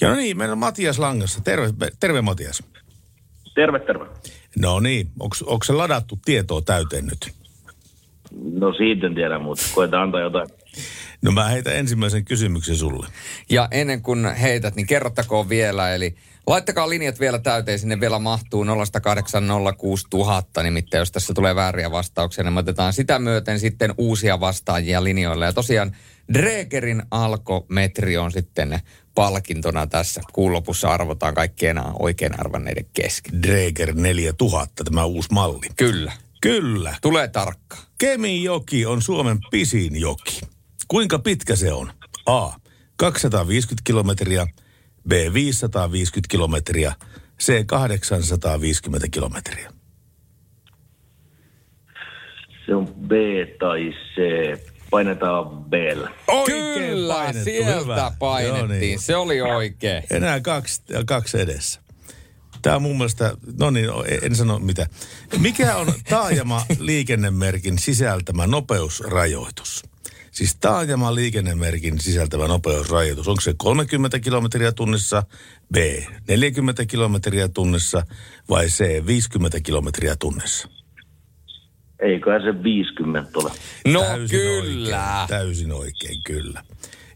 Ja no niin, meillä on Matias Langassa. Terve, terve Matias. Terve, terve. No niin, onko se ladattu tietoa täyteen nyt? No siitä en tiedä, mutta koetaan antaa jotain. No mä heitän ensimmäisen kysymyksen sulle. Ja ennen kuin heität, niin kerrottakoon vielä, eli laittakaa linjat vielä täyteen, sinne vielä mahtuu 0806000, nimittäin jos tässä tulee vääriä vastauksia, niin me otetaan sitä myöten sitten uusia vastaajia linjoille. Ja tosiaan Dregerin alkometri on sitten palkintona tässä. Kuun lopussa arvotaan kaikki enää oikein arvanneiden kesken. Dreger 4000, tämä uusi malli. Kyllä. Kyllä. Tulee tarkka. Kemijoki on Suomen pisin joki. Kuinka pitkä se on? A. 250 kilometriä. B. 550 kilometriä. C. 850 kilometriä. Se on B tai C. Painetaan B. Oikein Kyllä, painettu, sieltä hyvä. painettiin. Joo niin. Se oli oikein. Enää kaksi, kaksi edessä. Tämä on mun mielestä, no niin, en sano mitä. Mikä on taajama liikennemerkin sisältämä nopeusrajoitus? Siis taajama liikennemerkin sisältävä nopeusrajoitus. Onko se 30 kilometriä tunnissa, B 40 kilometriä tunnissa vai C 50 kilometriä tunnissa? Eiköhän se 50 ole. No Täysin kyllä. Oikein, täysin oikein, kyllä.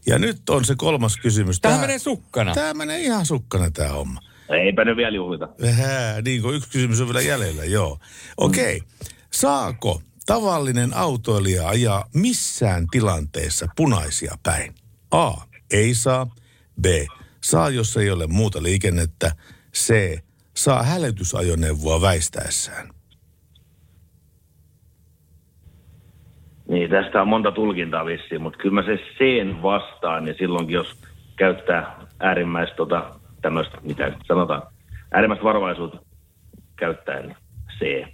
Ja nyt on se kolmas kysymys. Tämähän menee sukkana. Tämä menee ihan sukkana tämä homma. Eipä ne vielä juhlita. Hää, niin kuin yksi kysymys on vielä jäljellä, joo. Okei, okay. saako tavallinen autoilija ajaa missään tilanteessa punaisia päin? A. Ei saa. B. Saa, jos ei ole muuta liikennettä. C. Saa hälytysajoneuvoa väistäessään. Niin, tästä on monta tulkintaa vissiin, mutta kyllä mä se C vastaan, ja silloinkin jos käyttää äärimmäistä tota, tämmöistä, mitä sanotaan, äärimmäistä varovaisuutta käyttäen, niin C.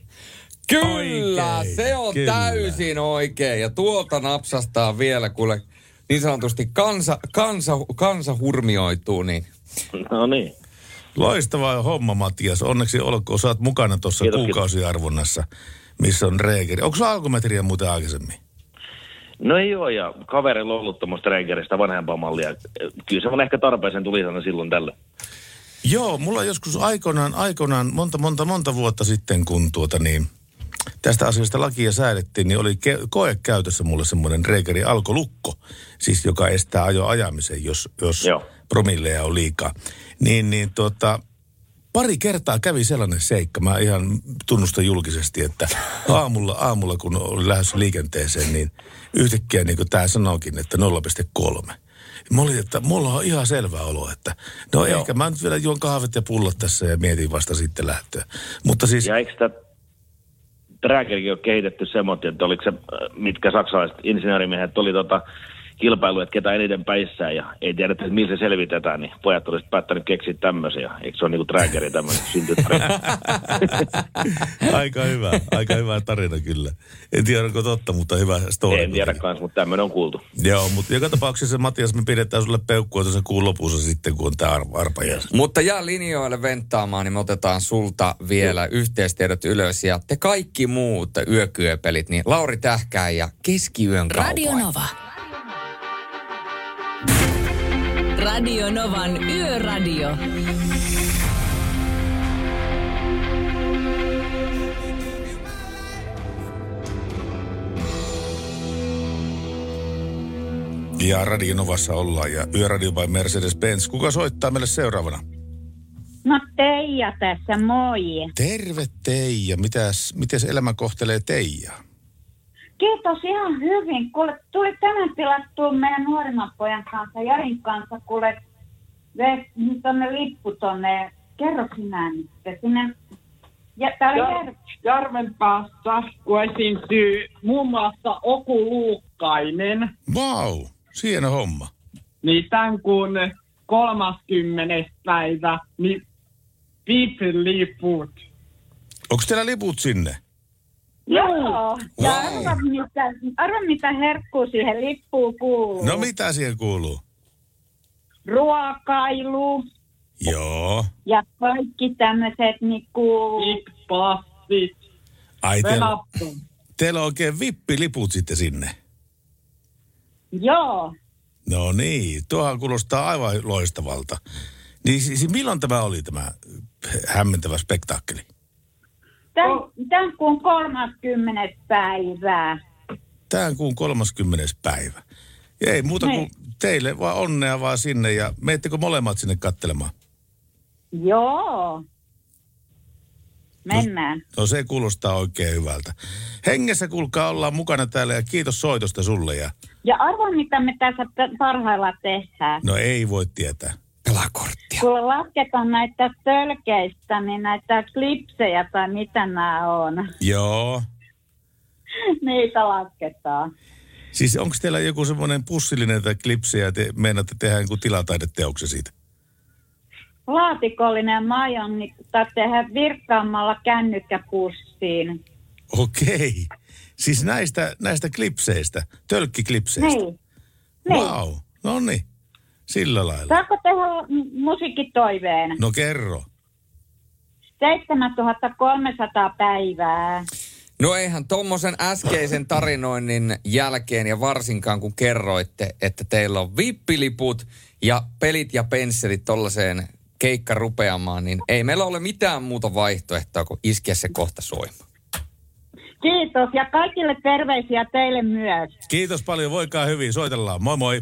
Kyllä, Oikein, se on kyllä. täysin oikein. Ja tuolta napsastaa vielä, kuule niin sanotusti kansa, kansa, kansa hurmioituu, niin No niin. Loistava homma, Matias. Onneksi olkoon, oot mukana tuossa kuukausiarvonnassa, missä on reekeri. Onko sulla alkometriä muuten aikaisemmin? No ei ole, ja kaverilla on ollut tuommoista reikeristä vanhempaa mallia. Kyllä se on ehkä tarpeeseen tuli aina silloin tällä. Joo, mulla joskus aikoinaan, aikoinaan monta, monta, monta vuotta sitten, kun tuota niin, tästä asiasta lakia säädettiin, niin oli ke- koekäytössä mulle semmoinen reikeri alkolukko, siis joka estää ajo ajamisen, jos, jos Joo. promilleja on liikaa. Niin, niin tuota, pari kertaa kävi sellainen seikka, mä ihan tunnustan julkisesti, että aamulla, aamulla kun olin lähdössä liikenteeseen, niin yhtäkkiä niin kuin tämä sanoikin, että 0,3. Mä olin, että mulla on ihan selvä olo, että no Joo. ehkä mä nyt vielä juon kahvit ja pullot tässä ja mietin vasta sitten lähtöä. Mutta siis, Ja eikö sitä Dragerikin ole kehitetty semmoinen, että oliko se, äh, mitkä saksalaiset insinöörimiehet oli tota, kilpailu, että ketä eniten päissään ja ei tiedä, että millä se selvitetään, niin pojat olisivat päättänyt keksiä tämmöisiä. Eikö se ole niinku Drageri tämmöinen syntytarina? *laughs* aika hyvä, aika hyvä tarina kyllä. En tiedä, onko totta, mutta hyvä story. en tiedä kans, mutta tämmöinen on kuultu. Joo, mutta joka tapauksessa Matias, me pidetään sulle peukkua tuossa kuun lopussa sitten, kun on tämä arpa. Mutta jää linjoille venttaamaan, niin me otetaan sulta vielä yhteistiedot ylös. Ja te kaikki muut yökyöpelit, niin Lauri Tähkää ja keskiyön Radio kaupoin. Nova. Radio Novan Yöradio. Ja Radionovassa ollaan ja Yöradio by Mercedes-Benz. Kuka soittaa meille seuraavana? No Teija tässä, moi. Terve Teija. Mitäs, mites elämä kohtelee Teijaa? Kiitos ihan hyvin. Kuule, tuli tänään tilattua meidän nuorimman pojan kanssa, Jarin kanssa, kuule, tuonne lippu tonne, kerro sinä nyt, sinne, ja tää oli Jär, Jär... järven päässä, kun esiintyy muun muassa Oku Luukkainen, Vau, wow, hieno homma. niin tämän kuun 30. päivä, niin liput. Onko teillä liput sinne? Joo, ja Wow. arva, mitä, arva mitä herkkuu siihen lippuun kuuluu. No mitä siihen kuuluu? Ruokailu Joo. ja kaikki tämmöiset niinku... Passit. Ai teillä, teillä on oikein vippiliput sitten sinne. Joo. No niin, tuohan kuulostaa aivan loistavalta. Niin siis milloin tämä oli tämä hämmentävä spektaakkeli? Tämän, tämän kuun 30. päivää. Tämän kuun 30. päivä. Ei muuta kuin teille vaan onnea vaan sinne ja meettekö molemmat sinne kattelemaan? Joo. Mennään. No se kuulostaa oikein hyvältä. Hengessä kuulkaa ollaan mukana täällä ja kiitos soitosta sulle. Ja... Ja arvoa, mitä me tässä parhaillaan tehdään. No ei voi tietää. Pelakorttia. Kun lasketaan näitä tölkeistä, niin näitä klipsejä tai mitä nämä on. Joo. *laughs* Niitä lasketaan. Siis onko teillä joku semmoinen pussillinen tai klipsejä te meinaatte tehdä joku tilataideteoksen siitä? Laatikollinen majon, niin tai tehdä virkkaamalla kännykkäpussiin. Okei. Siis näistä, näistä klipseistä, tölkkiklipseistä. Niin. Niin. Wow. No niin. Sillä lailla. Saako tehdä musiikkitoiveen? No kerro. 7300 päivää. No eihän tuommoisen äskeisen tarinoinnin jälkeen ja varsinkaan kun kerroitte, että teillä on vippiliput ja pelit ja pensselit tollaiseen keikka rupeamaan, niin ei meillä ole mitään muuta vaihtoehtoa kuin iskeä se kohta soimaan. Kiitos ja kaikille terveisiä teille myös. Kiitos paljon, voikaa hyvin, soitellaan. Moi moi.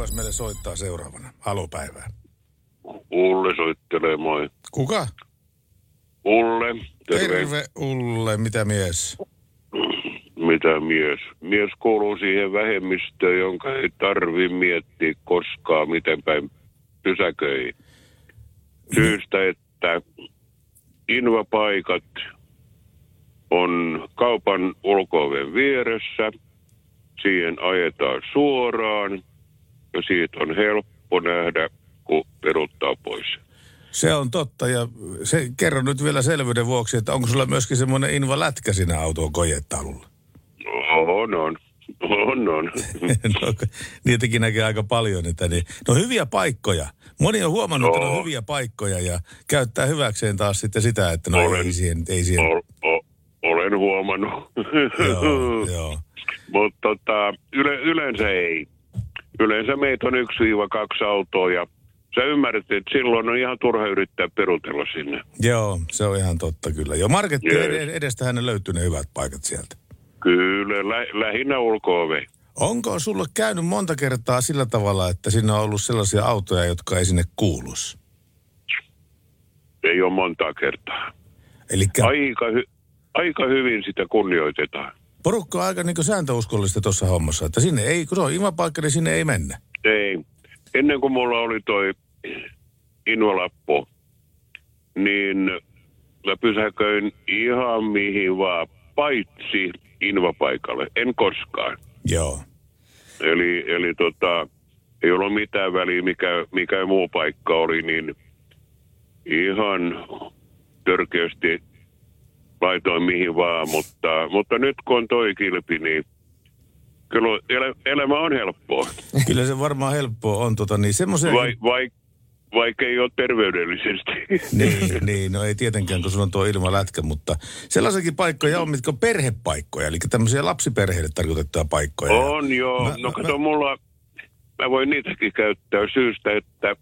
Kukas meille soittaa seuraavana? Alopäivää. Ulle soittelee, moi. Kuka? Ulle, terve. Terve Ulle, mitä mies? Mitä mies? Mies kuuluu siihen vähemmistöön, jonka ei tarvi miettiä koskaan, miten päin pysäköi. Syystä, että invapaikat on kaupan ulkooven vieressä. Siihen ajetaan suoraan ja siitä on helppo nähdä, kun peruttaa pois. Se on totta ja se, kerro nyt vielä selvyyden vuoksi, että onko sulla myöskin semmoinen invalätkä siinä auton kojetaululla? On, on. On, on. *laughs* no, niitäkin näkee aika paljon niitä. Niin. No hyviä paikkoja. Moni on huomannut, että ne on hyviä paikkoja ja käyttää hyväkseen taas sitten sitä, että no Olen. ei siihen, ei siihen. O, o, olen huomannut. Joo, joo. *laughs* Mutta tota, yle, yleensä ei. Yleensä meitä on yksi kaksi autoa ja sä ymmärrät, että silloin on ihan turha yrittää perutella sinne. Joo, se on ihan totta kyllä. Jo marketti Jees. edestähän ne löytyy ne hyvät paikat sieltä. Kyllä, lä- lähinnä ulko-ove. Onko sulla käynyt monta kertaa sillä tavalla, että siinä on ollut sellaisia autoja, jotka ei sinne kuulus? Ei ole montaa kertaa. Elikkä... Aika, hy- aika hyvin sitä kunnioitetaan. Porukka on aika niin sääntöuskollista tuossa hommassa, että sinne ei, kun se on ilmapaikka, niin sinne ei mennä. Ei. Ennen kuin mulla oli toi invalappu, niin mä pysäköin ihan mihin vaan, paitsi invapaikalle. En koskaan. Joo. Eli, eli tota, ei ollut mitään väliä, mikä, mikä muu paikka oli, niin ihan törkeästi laitoin mihin vaan, mutta, mutta nyt kun on toi kilpi, niin kyllä el, elämä on helppoa. *laughs* Kyllä se varmaan helppoa on. Tota, niin semmoisia... Vai, vai, vaikka ei ole terveydellisesti. *laughs* Niin, niin, no ei tietenkään, kun sulla on tuo ilmalätkä, mutta sellaisiakin paikkoja on, mitkä on perhepaikkoja, eli tämmöisiä lapsiperheille tarkoitettuja paikkoja. On joo, Mä- no mä- kato mulla, mä voin niitäkin käyttää syystä, että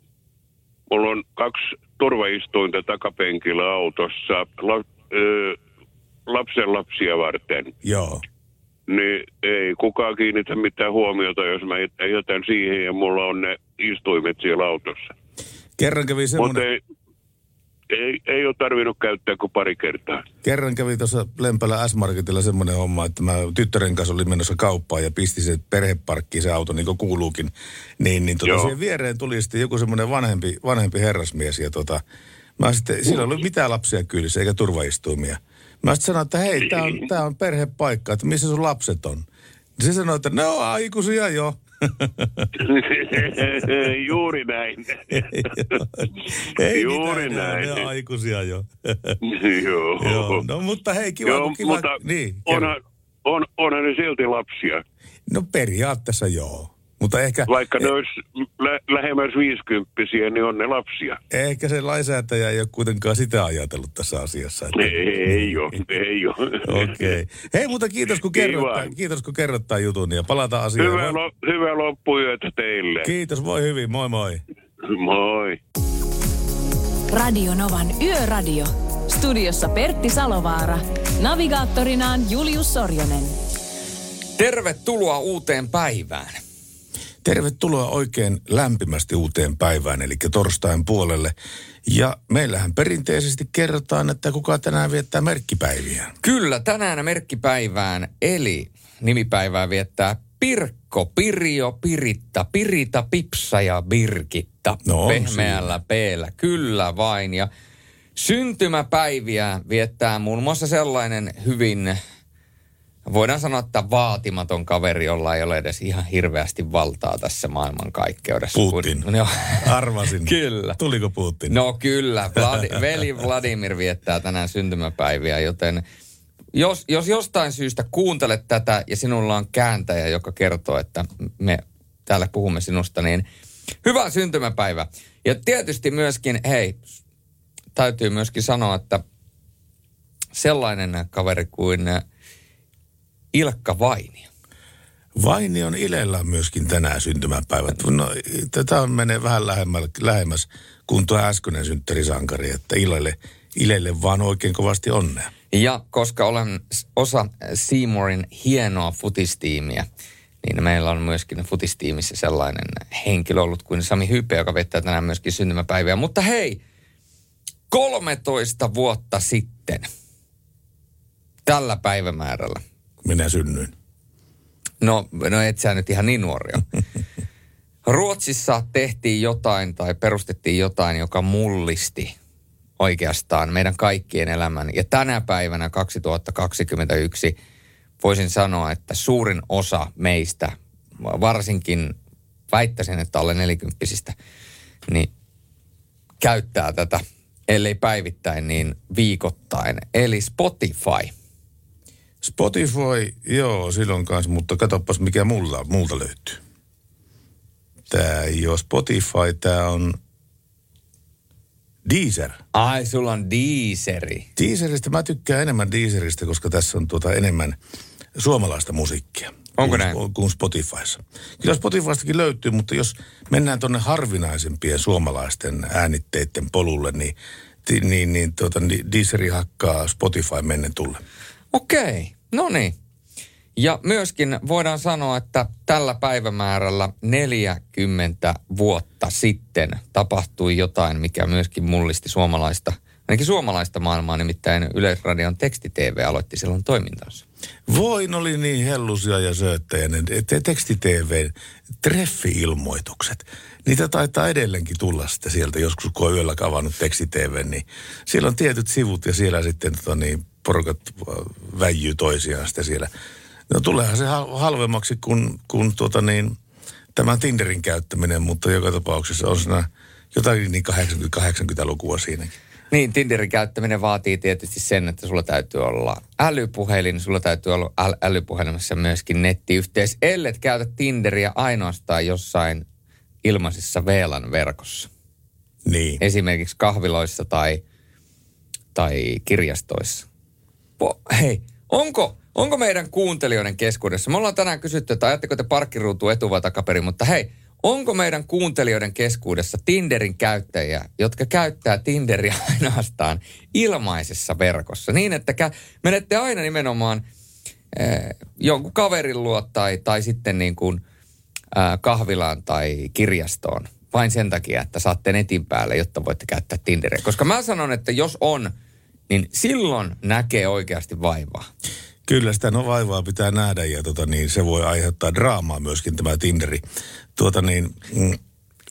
mulla on kaksi turvaistuinta takapenkillä autossa la, ö, lapsen lapsia varten. Joo. Niin ei kukaan kiinnitä mitään huomiota, jos mä jätän siihen ja mulla on ne istuimet siellä autossa. Kerran kävi semmoinen, ei, ei, ei ole tarvinnut käyttää kuin pari kertaa. kerran kävi tuossa Lempälä S-Marketilla semmoinen homma, että mä tyttären kanssa olin menossa kauppaan ja pisti se perheparkkiin se auto, niin kuin kuuluukin. Niin, niin Joo. siihen viereen tuli sitten joku semmoinen vanhempi, vanhempi herrasmies ja tota, mä sitten, sillä ollut mitään lapsia kyydissä eikä turvaistuimia. Mä sitten sanoin, että hei, tää on, tää on perhepaikka, että missä sun lapset on? Se sanoi, että ne on aikuisia jo. *laughs* Juuri näin. *laughs* Ei Juuri mitään, näin. Ne on aikuisia jo. *laughs* Joo. Joo, no mutta hei, kiva, Joo, kiva. mutta niin, onhan, on, onhan ne silti lapsia. No periaatteessa joo. Mutta ehkä, Vaikka ne olisi lä- lähemmäs viisikymppisiä, niin on ne lapsia. ehkä se lainsäätäjä ei ole kuitenkaan sitä ajatellut tässä asiassa. Että... Ei ole, ei ole. Okei. Okay. Hei, mutta kiitos kun, kerrot, tämän- kiitos kun kerrot tämän jutun ja palataan asiaan. Hyvää, lo, hyvää loppuyötä teille. Kiitos, voi hyvin, moi moi. Moi. Radio Novan Yöradio. Studiossa Pertti Salovaara. Navigaattorinaan Julius Sorjonen. Tervetuloa uuteen päivään. Tervetuloa oikein lämpimästi uuteen päivään, eli torstain puolelle. Ja meillähän perinteisesti kerrotaan, että kuka tänään viettää merkkipäiviä. Kyllä, tänään merkkipäivään, eli nimipäivää viettää Pirkko, Pirjo, Piritta, Pirita, Pipsa ja Birgitta. No Pehmeällä peellä, kyllä vain. Ja syntymäpäiviä viettää muun muassa sellainen hyvin, voidaan sanoa, että vaatimaton kaveri, jolla ei ole edes ihan hirveästi valtaa tässä maailmankaikkeudessa. Putin. Kun, joo. *laughs* Arvasin. Kyllä. Tuliko Putin? No kyllä, Vladi, veli Vladimir viettää tänään syntymäpäiviä, joten jos, jos jostain syystä kuuntelet tätä ja sinulla on kääntäjä, joka kertoo, että me täällä puhumme sinusta, niin hyvää syntymäpäivää. Ja tietysti myöskin, hei, täytyy myöskin sanoa, että sellainen kaveri kuin Ilkka Vainio. Vaini on Ilellä myöskin tänään syntymäpäivät. No, tätä on menee vähän lähemmäs, lähemmäs kuin tuo äskeinen synttärisankari, että Ilelle, Ilelle vaan oikein kovasti onnea. Ja koska olen osa Seymourin hienoa futistiimiä, niin meillä on myöskin futistiimissä sellainen henkilö ollut kuin Sami Hype, joka viettää tänään myöskin syntymäpäiviä. Mutta hei, 13 vuotta sitten, tällä päivämäärällä, Minä synnyin. No, no et sä nyt ihan niin nuori. *laughs* Ruotsissa tehtiin jotain tai perustettiin jotain, joka mullisti oikeastaan meidän kaikkien elämän. Ja tänä päivänä 2021 voisin sanoa, että suurin osa meistä, varsinkin väittäisin, että alle nelikymppisistä, niin käyttää tätä, ellei päivittäin, niin viikoittain. Eli Spotify. Spotify, joo, silloin kanssa, mutta katsopas mikä mulla, multa löytyy. Tää ei ole Spotify, tää on Deezer. Ai, sulla on Deezeri. Deezeristä mä tykkään enemmän Deezeristä, koska tässä on tuota enemmän suomalaista musiikkia. Onko kuin, näin? Kuin Spotifyssa. Kyllä Spotifystakin löytyy, mutta jos mennään tuonne harvinaisempien suomalaisten äänitteiden polulle, niin, niin, niin, tuota, niin Deezeri hakkaa Spotify mennen tulle. Okei, no niin. Ja myöskin voidaan sanoa, että tällä päivämäärällä 40 vuotta sitten tapahtui jotain, mikä myöskin mullisti suomalaista Ainakin suomalaista maailmaa, nimittäin Yleisradion teksti-TV aloitti silloin toimintansa. Voin oli niin hellusia ja ne te- teksti-TV, treffi-ilmoitukset. Niitä taitaa edelleenkin tulla sitten sieltä joskus, kun on yöllä avannut teksti-TV, niin siellä on tietyt sivut ja siellä sitten tota, niin, porukat äh, väijyy toisiaan sitten siellä. No tuleehan se hal- halvemmaksi kuin, kuin tuota niin, tämä Tinderin käyttäminen, mutta joka tapauksessa on siinä jotakin niin 80-80-lukua siinäkin. Niin, Tinderin käyttäminen vaatii tietysti sen, että sulla täytyy olla älypuhelin, sulla täytyy olla äl- älypuhelimessa myöskin nettiyhteys, ellet käytä Tinderiä ainoastaan jossain ilmaisessa VLAN-verkossa. Niin. Esimerkiksi kahviloissa tai, tai kirjastoissa. Po, hei, onko, onko meidän kuuntelijoiden keskuudessa, me ollaan tänään kysytty, että ajatteko te parkkiruutu etu vai takaperin, mutta hei, onko meidän kuuntelijoiden keskuudessa Tinderin käyttäjiä, jotka käyttää Tinderiä *laughs* ainoastaan ilmaisessa verkossa? Niin, että kä- menette aina nimenomaan eh, jonkun kaverin luo tai, tai sitten niin kuin äh, kahvilaan tai kirjastoon vain sen takia, että saatte netin päälle, jotta voitte käyttää Tinderiä. Koska mä sanon, että jos on, niin silloin näkee oikeasti vaivaa. Kyllä sitä no vaivaa pitää nähdä ja tota, niin, se voi aiheuttaa draamaa myöskin tämä Tinderi. Tuota niin, mm,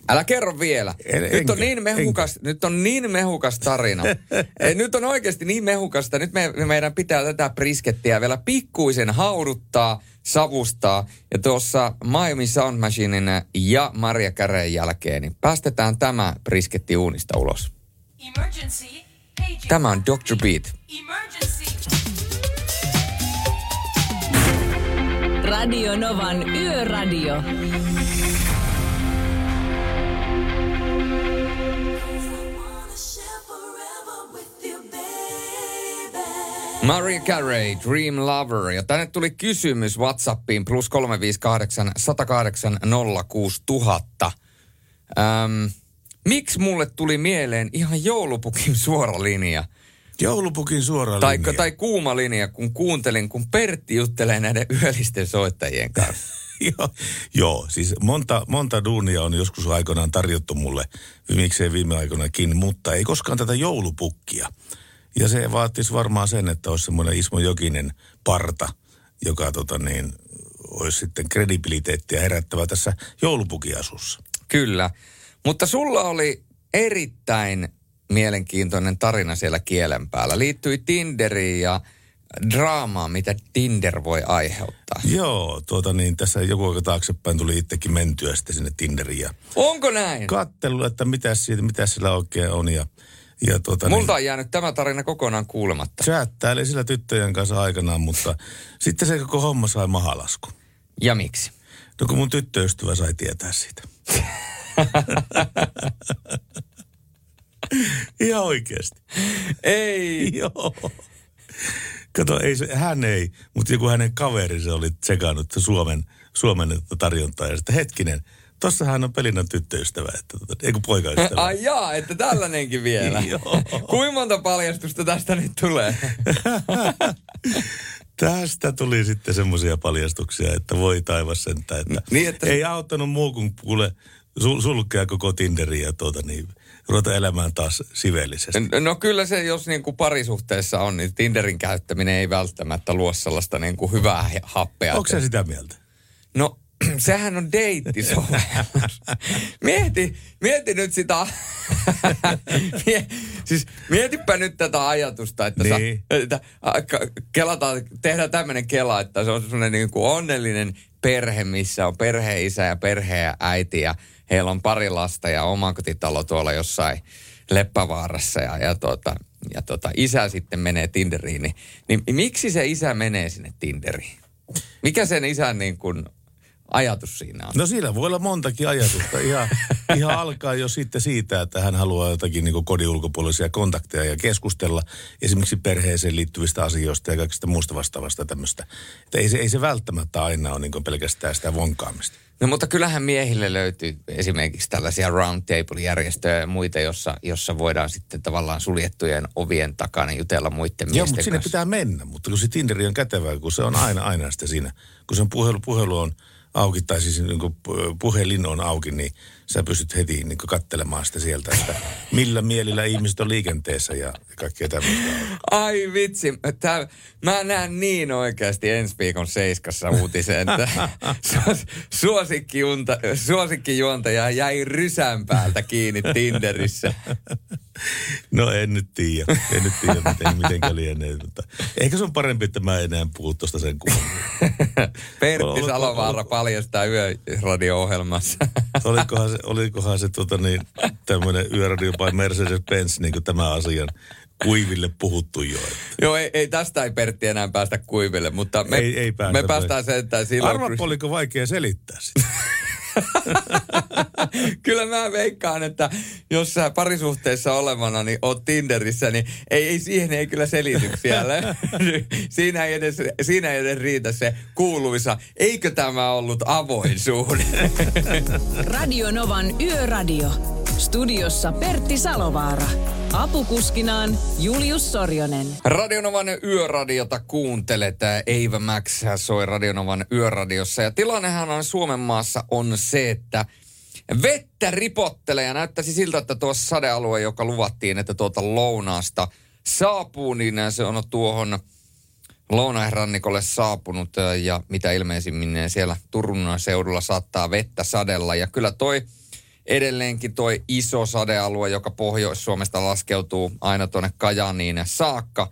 Älä kerro vielä. En- nyt, enkä, on niin mehukas, nyt on niin mehukas tarina. *laughs* Ei, nyt on oikeasti niin mehukasta. Nyt me, meidän pitää tätä briskettiä vielä pikkuisen hauduttaa, savustaa. Ja tuossa Miami Sound Machinein ja Maria Careen jälkeen, niin päästetään tämä brisketti uunista ulos. Tämä on Dr. Beat. Radio Novan Yöradio. Maria Carey, Dream Lover. Ja tänne tuli kysymys WhatsAppiin plus 358 108 06000. Öm, miksi mulle tuli mieleen ihan joulupukin suora linja? Joulupukin suora tai, linja. Tai kuuma linja, kun kuuntelin, kun Pertti juttelee näiden *laughs* yöllisten soittajien kanssa. *laughs* joo, joo, siis monta, monta duunia on joskus aikoinaan tarjottu mulle, miksei viime aikoinakin, mutta ei koskaan tätä joulupukkia. Ja se vaatisi varmaan sen, että olisi semmoinen Ismo Jokinen parta, joka tota niin, olisi sitten kredibiliteettiä herättävä tässä joulupukiasussa. Kyllä. Mutta sulla oli erittäin mielenkiintoinen tarina siellä kielen päällä. Liittyi Tinderiin ja draamaan, mitä Tinder voi aiheuttaa. Joo, tuota niin, tässä joku aika taaksepäin tuli itsekin mentyä sitten sinne Tinderiin ja Onko näin? kattelu, että mitä siitä, mitä sillä oikein on ja, ja tuota Multa niin, on jäänyt tämä tarina kokonaan kuulematta. chattaili sillä tyttöjen kanssa aikanaan, mutta sitten se koko homma sai mahalasku. Ja miksi? No kun mun tyttöystävä sai tietää siitä. *laughs* Ihan oikeasti. Ei. *laughs* Joo. Kato, ei se, hän ei, mutta joku hänen kaverinsa oli tsekannut Suomen, Suomen tarjontaa. Ja sitten hetkinen, tossahan on Pelinan tyttöystävä, että, tota, ei kun poikaystävä. Ai jaa, että tällainenkin vielä. *laughs* Joo. Kuinka monta paljastusta tästä nyt tulee? *laughs* Tästä tuli sitten semmoisia paljastuksia, että voi taivas sentään, että, Niin, että- ei auttanut muu kuin kuule sul, sulkea koko Tinderin ja tuota niin, ruveta elämään taas sivellisesti. No kyllä se, jos niin kuin parisuhteessa on, niin Tinderin käyttäminen ei välttämättä luo sellaista niin kuin hyvää happea. Onko sä sitä mieltä? No, *clears throat* sehän on deittisovellus. *laughs* mieti, mieti nyt sitä, *laughs* siis mietipä nyt tätä ajatusta, että, Niin. sä, että kelataan, tehdään tämmöinen kela, että se on semmoinen niin kuin onnellinen perhe, missä on perheisä ja perhe ja äiti ja heillä on pari lasta ja omakotitalo tuolla jossain Leppävaarassa ja, ja, tuota, ja tuota, isä sitten menee Tinderiin, niin, niin miksi se isä menee sinne Tinderiin? Mikä sen isän niin kuin ajatus siinä on? No siinä voi olla montakin ajatusta. Ihan, ihan alkaa jo sitten siitä, että hän haluaa jotakin niin kodin ulkopuolisia kontakteja ja keskustella esimerkiksi perheeseen liittyvistä asioista ja kaikista muusta vastaavasta tämmöistä. Että ei se, ei se välttämättä aina ole niin pelkästään sitä vonkaamista. No mutta kyllähän miehille löytyy esimerkiksi tällaisia roundtable-järjestöjä ja muita, jossa, jossa voidaan sitten tavallaan suljettujen ovien takana jutella muiden Joo, miesten mutta sinne kanssa. pitää mennä. Mutta kun se Tinderi on kätevää, kun se on aina, aina sitten siinä. Kun sen puhelu, puhelu on auki, tai siis niin kuin puhelin on auki, niin sä pystyt heti niin kuin kattelemaan sitä sieltä, että millä mielillä ihmiset on liikenteessä ja kaikkea tämmöistä. Ai vitsi, tää, mä näen niin oikeasti ensi viikon Seiskassa uutisen, että *laughs* suos, suosikkijuonta, suosikkijuontaja jäi rysän päältä kiinni Tinderissä. No en nyt tiedä, en nyt tiedä miten, miten lienee, mutta ehkä se on parempi, että mä enää puhu tuosta sen kummemmin. *laughs* Pertti Salovaara paljastaa yöradio-ohjelmassa. olikohan se, olikohan se tota niin, tämmöinen yöradio by Mercedes-Benz niin kuin tämä asian kuiville puhuttu jo. Että. Joo, ei, ei, tästä ei Pertti enää päästä kuiville, mutta me, ei, ei päästä me päästään sentään silloin. Arva, kun... oliko vaikea selittää sitä? *laughs* *laughs* Kyllä mä veikkaan, että jos sä parisuhteessa olevana niin oot Tinderissä, niin ei, ei siihen ei kyllä selityksiä *laughs* siinä, ei edes, siinä ei edes riitä se kuuluisa, eikö tämä ollut avoin suhde? *laughs* Radio Novan Yöradio. Studiossa Pertti Salovaara. Apukuskinaan Julius Sorjonen. Radionovan yöradiota kuuntelet. Eivä Max soi Radionovan yöradiossa. Ja tilannehan on Suomen maassa on se, että vettä ripottelee ja näyttäisi siltä, että tuossa sadealue, joka luvattiin, että tuota lounaasta saapuu, niin se on tuohon lounaisrannikolle saapunut ja mitä ilmeisimmin siellä Turun seudulla saattaa vettä sadella. Ja kyllä toi edelleenkin tuo iso sadealue, joka Pohjois-Suomesta laskeutuu aina tuonne Kajaniin saakka,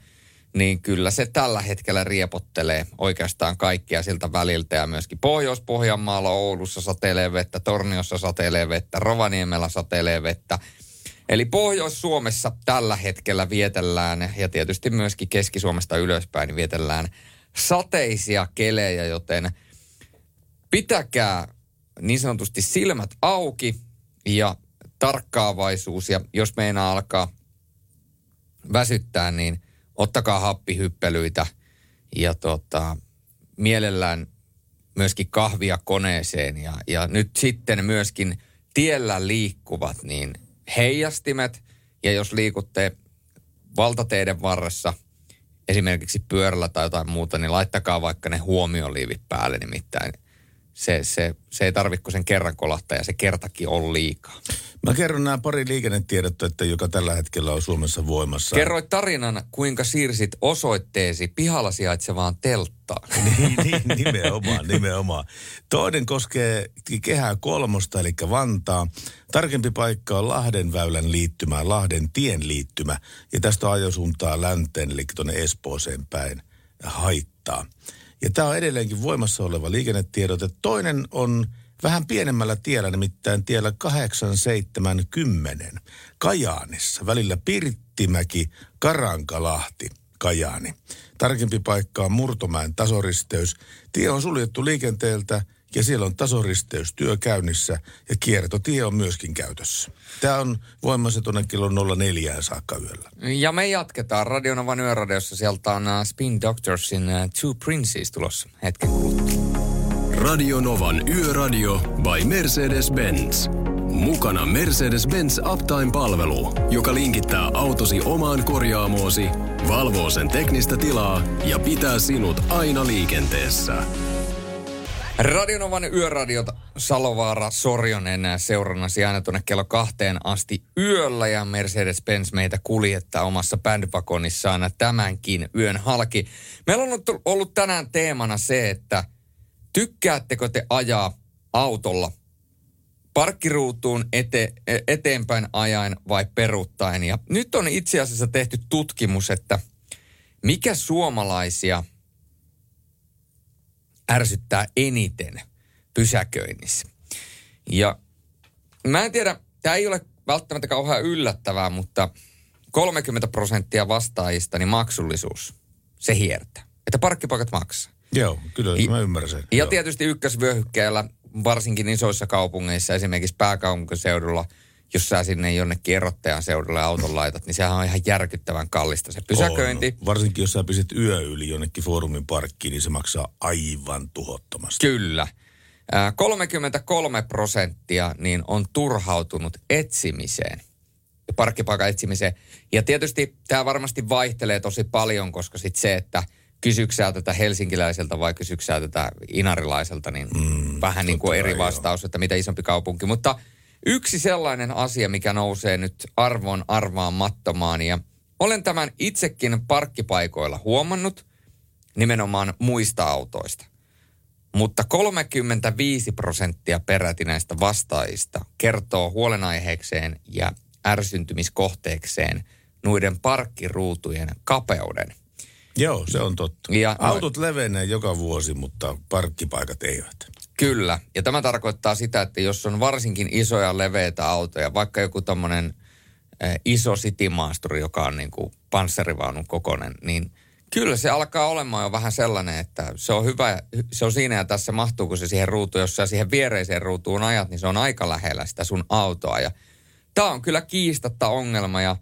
niin kyllä se tällä hetkellä riepottelee oikeastaan kaikkia siltä väliltä ja myöskin Pohjois-Pohjanmaalla, Oulussa satelee vettä, Torniossa satelee vettä, Rovaniemellä satelee vettä. Eli Pohjois-Suomessa tällä hetkellä vietellään ja tietysti myöskin Keski-Suomesta ylöspäin vietellään sateisia kelejä, joten pitäkää niin sanotusti silmät auki ja tarkkaavaisuus. Ja jos meinaa alkaa väsyttää, niin ottakaa happihyppelyitä ja tota, mielellään myöskin kahvia koneeseen. Ja, ja nyt sitten myöskin tiellä liikkuvat, niin heijastimet. Ja jos liikutte valtateiden varressa, esimerkiksi pyörällä tai jotain muuta, niin laittakaa vaikka ne huomioliivit päälle nimittäin se, se, se ei tarvitse sen kerran kolahtaa ja se kertakin on liikaa. Mä kerron nämä pari liikennetiedotetta, joka tällä hetkellä on Suomessa voimassa. Kerroit tarinan, kuinka siirsit osoitteesi pihalla sijaitsevaan telttaan. *laughs* niin, niin, nimenomaan, nimenomaan. Toinen koskee kehää kolmosta, eli Vantaa. Tarkempi paikka on Lahden väylän liittymä, Lahden tien liittymä. Ja tästä ajosuuntaa länteen, eli tuonne Espooseen päin haittaa. Ja tämä on edelleenkin voimassa oleva liikennetiedote. Toinen on vähän pienemmällä tiellä, nimittäin tiellä 870 Kajaanissa, välillä Pirttimäki, Karankalahti, Kajaani. Tarkempi paikka on Murtomäen tasoristeys. Tie on suljettu liikenteeltä ja siellä on tasoristeystyö käynnissä ja kiertotie on myöskin käytössä. Tämä on voimassa tuonne kello 04 saakka yöllä. Ja me jatketaan Radionovan yöradiossa. Sieltä on uh, Spin Doctorsin uh, Two Princes tulossa hetken kuluttua. Radionovan yöradio by Mercedes-Benz. Mukana Mercedes-Benz Uptime-palvelu, joka linkittää autosi omaan korjaamoosi, valvoo sen teknistä tilaa ja pitää sinut aina liikenteessä. Radionovan yöradiota Salovaara Sorjonen seurannasi aina tuonne kello kahteen asti yöllä ja Mercedes-Benz meitä kuljettaa omassa bändvakonissaan tämänkin yön halki. Meillä on ollut tänään teemana se, että tykkäättekö te ajaa autolla parkkiruutuun ete, eteenpäin ajaen vai peruuttaen. Ja nyt on itse asiassa tehty tutkimus, että mikä suomalaisia – ärsyttää eniten pysäköinnissä. Ja mä en tiedä, tämä ei ole välttämättä kauhean yllättävää, mutta 30 prosenttia vastaajista niin maksullisuus, se hiertää. Että parkkipaikat maksaa. Joo, kyllä mä ymmärrän sen. Ja Joo. tietysti ykkösvyöhykkeellä, varsinkin isoissa kaupungeissa, esimerkiksi pääkaupunkiseudulla – jos sä sinne jonnekin erottajan seudulle auton laitat, niin sehän on ihan järkyttävän kallista se pysäköinti. On. Varsinkin jos sä pysit yö yli jonnekin foorumin parkkiin, niin se maksaa aivan tuhottomasti. Kyllä. 33 prosenttia niin on turhautunut etsimiseen, parkkipaikan etsimiseen. Ja tietysti tämä varmasti vaihtelee tosi paljon, koska sitten se, että kysyksää tätä helsinkiläiseltä vai kysyksää tätä inarilaiselta, niin mm, vähän niin kuin eri vastaus, että mitä isompi kaupunki. Mutta yksi sellainen asia, mikä nousee nyt arvon arvaamattomaan ja olen tämän itsekin parkkipaikoilla huomannut nimenomaan muista autoista. Mutta 35 prosenttia peräti näistä vastaajista kertoo huolenaiheekseen ja ärsyntymiskohteekseen noiden parkkiruutujen kapeuden. Joo, se on totta. Ja Autot levenee joka vuosi, mutta parkkipaikat eivät. Kyllä, ja tämä tarkoittaa sitä, että jos on varsinkin isoja leveitä autoja, vaikka joku tämmöinen eh, iso sitimaasturi, joka on niin kuin panssarivaunun kokoinen, niin kyllä se alkaa olemaan jo vähän sellainen, että se on hyvä, se on siinä ja tässä mahtuuko se siihen ruutuun, jos sä siihen viereiseen ruutuun ajat, niin se on aika lähellä sitä sun autoa. Ja tämä on kyllä kiistatta ongelma ja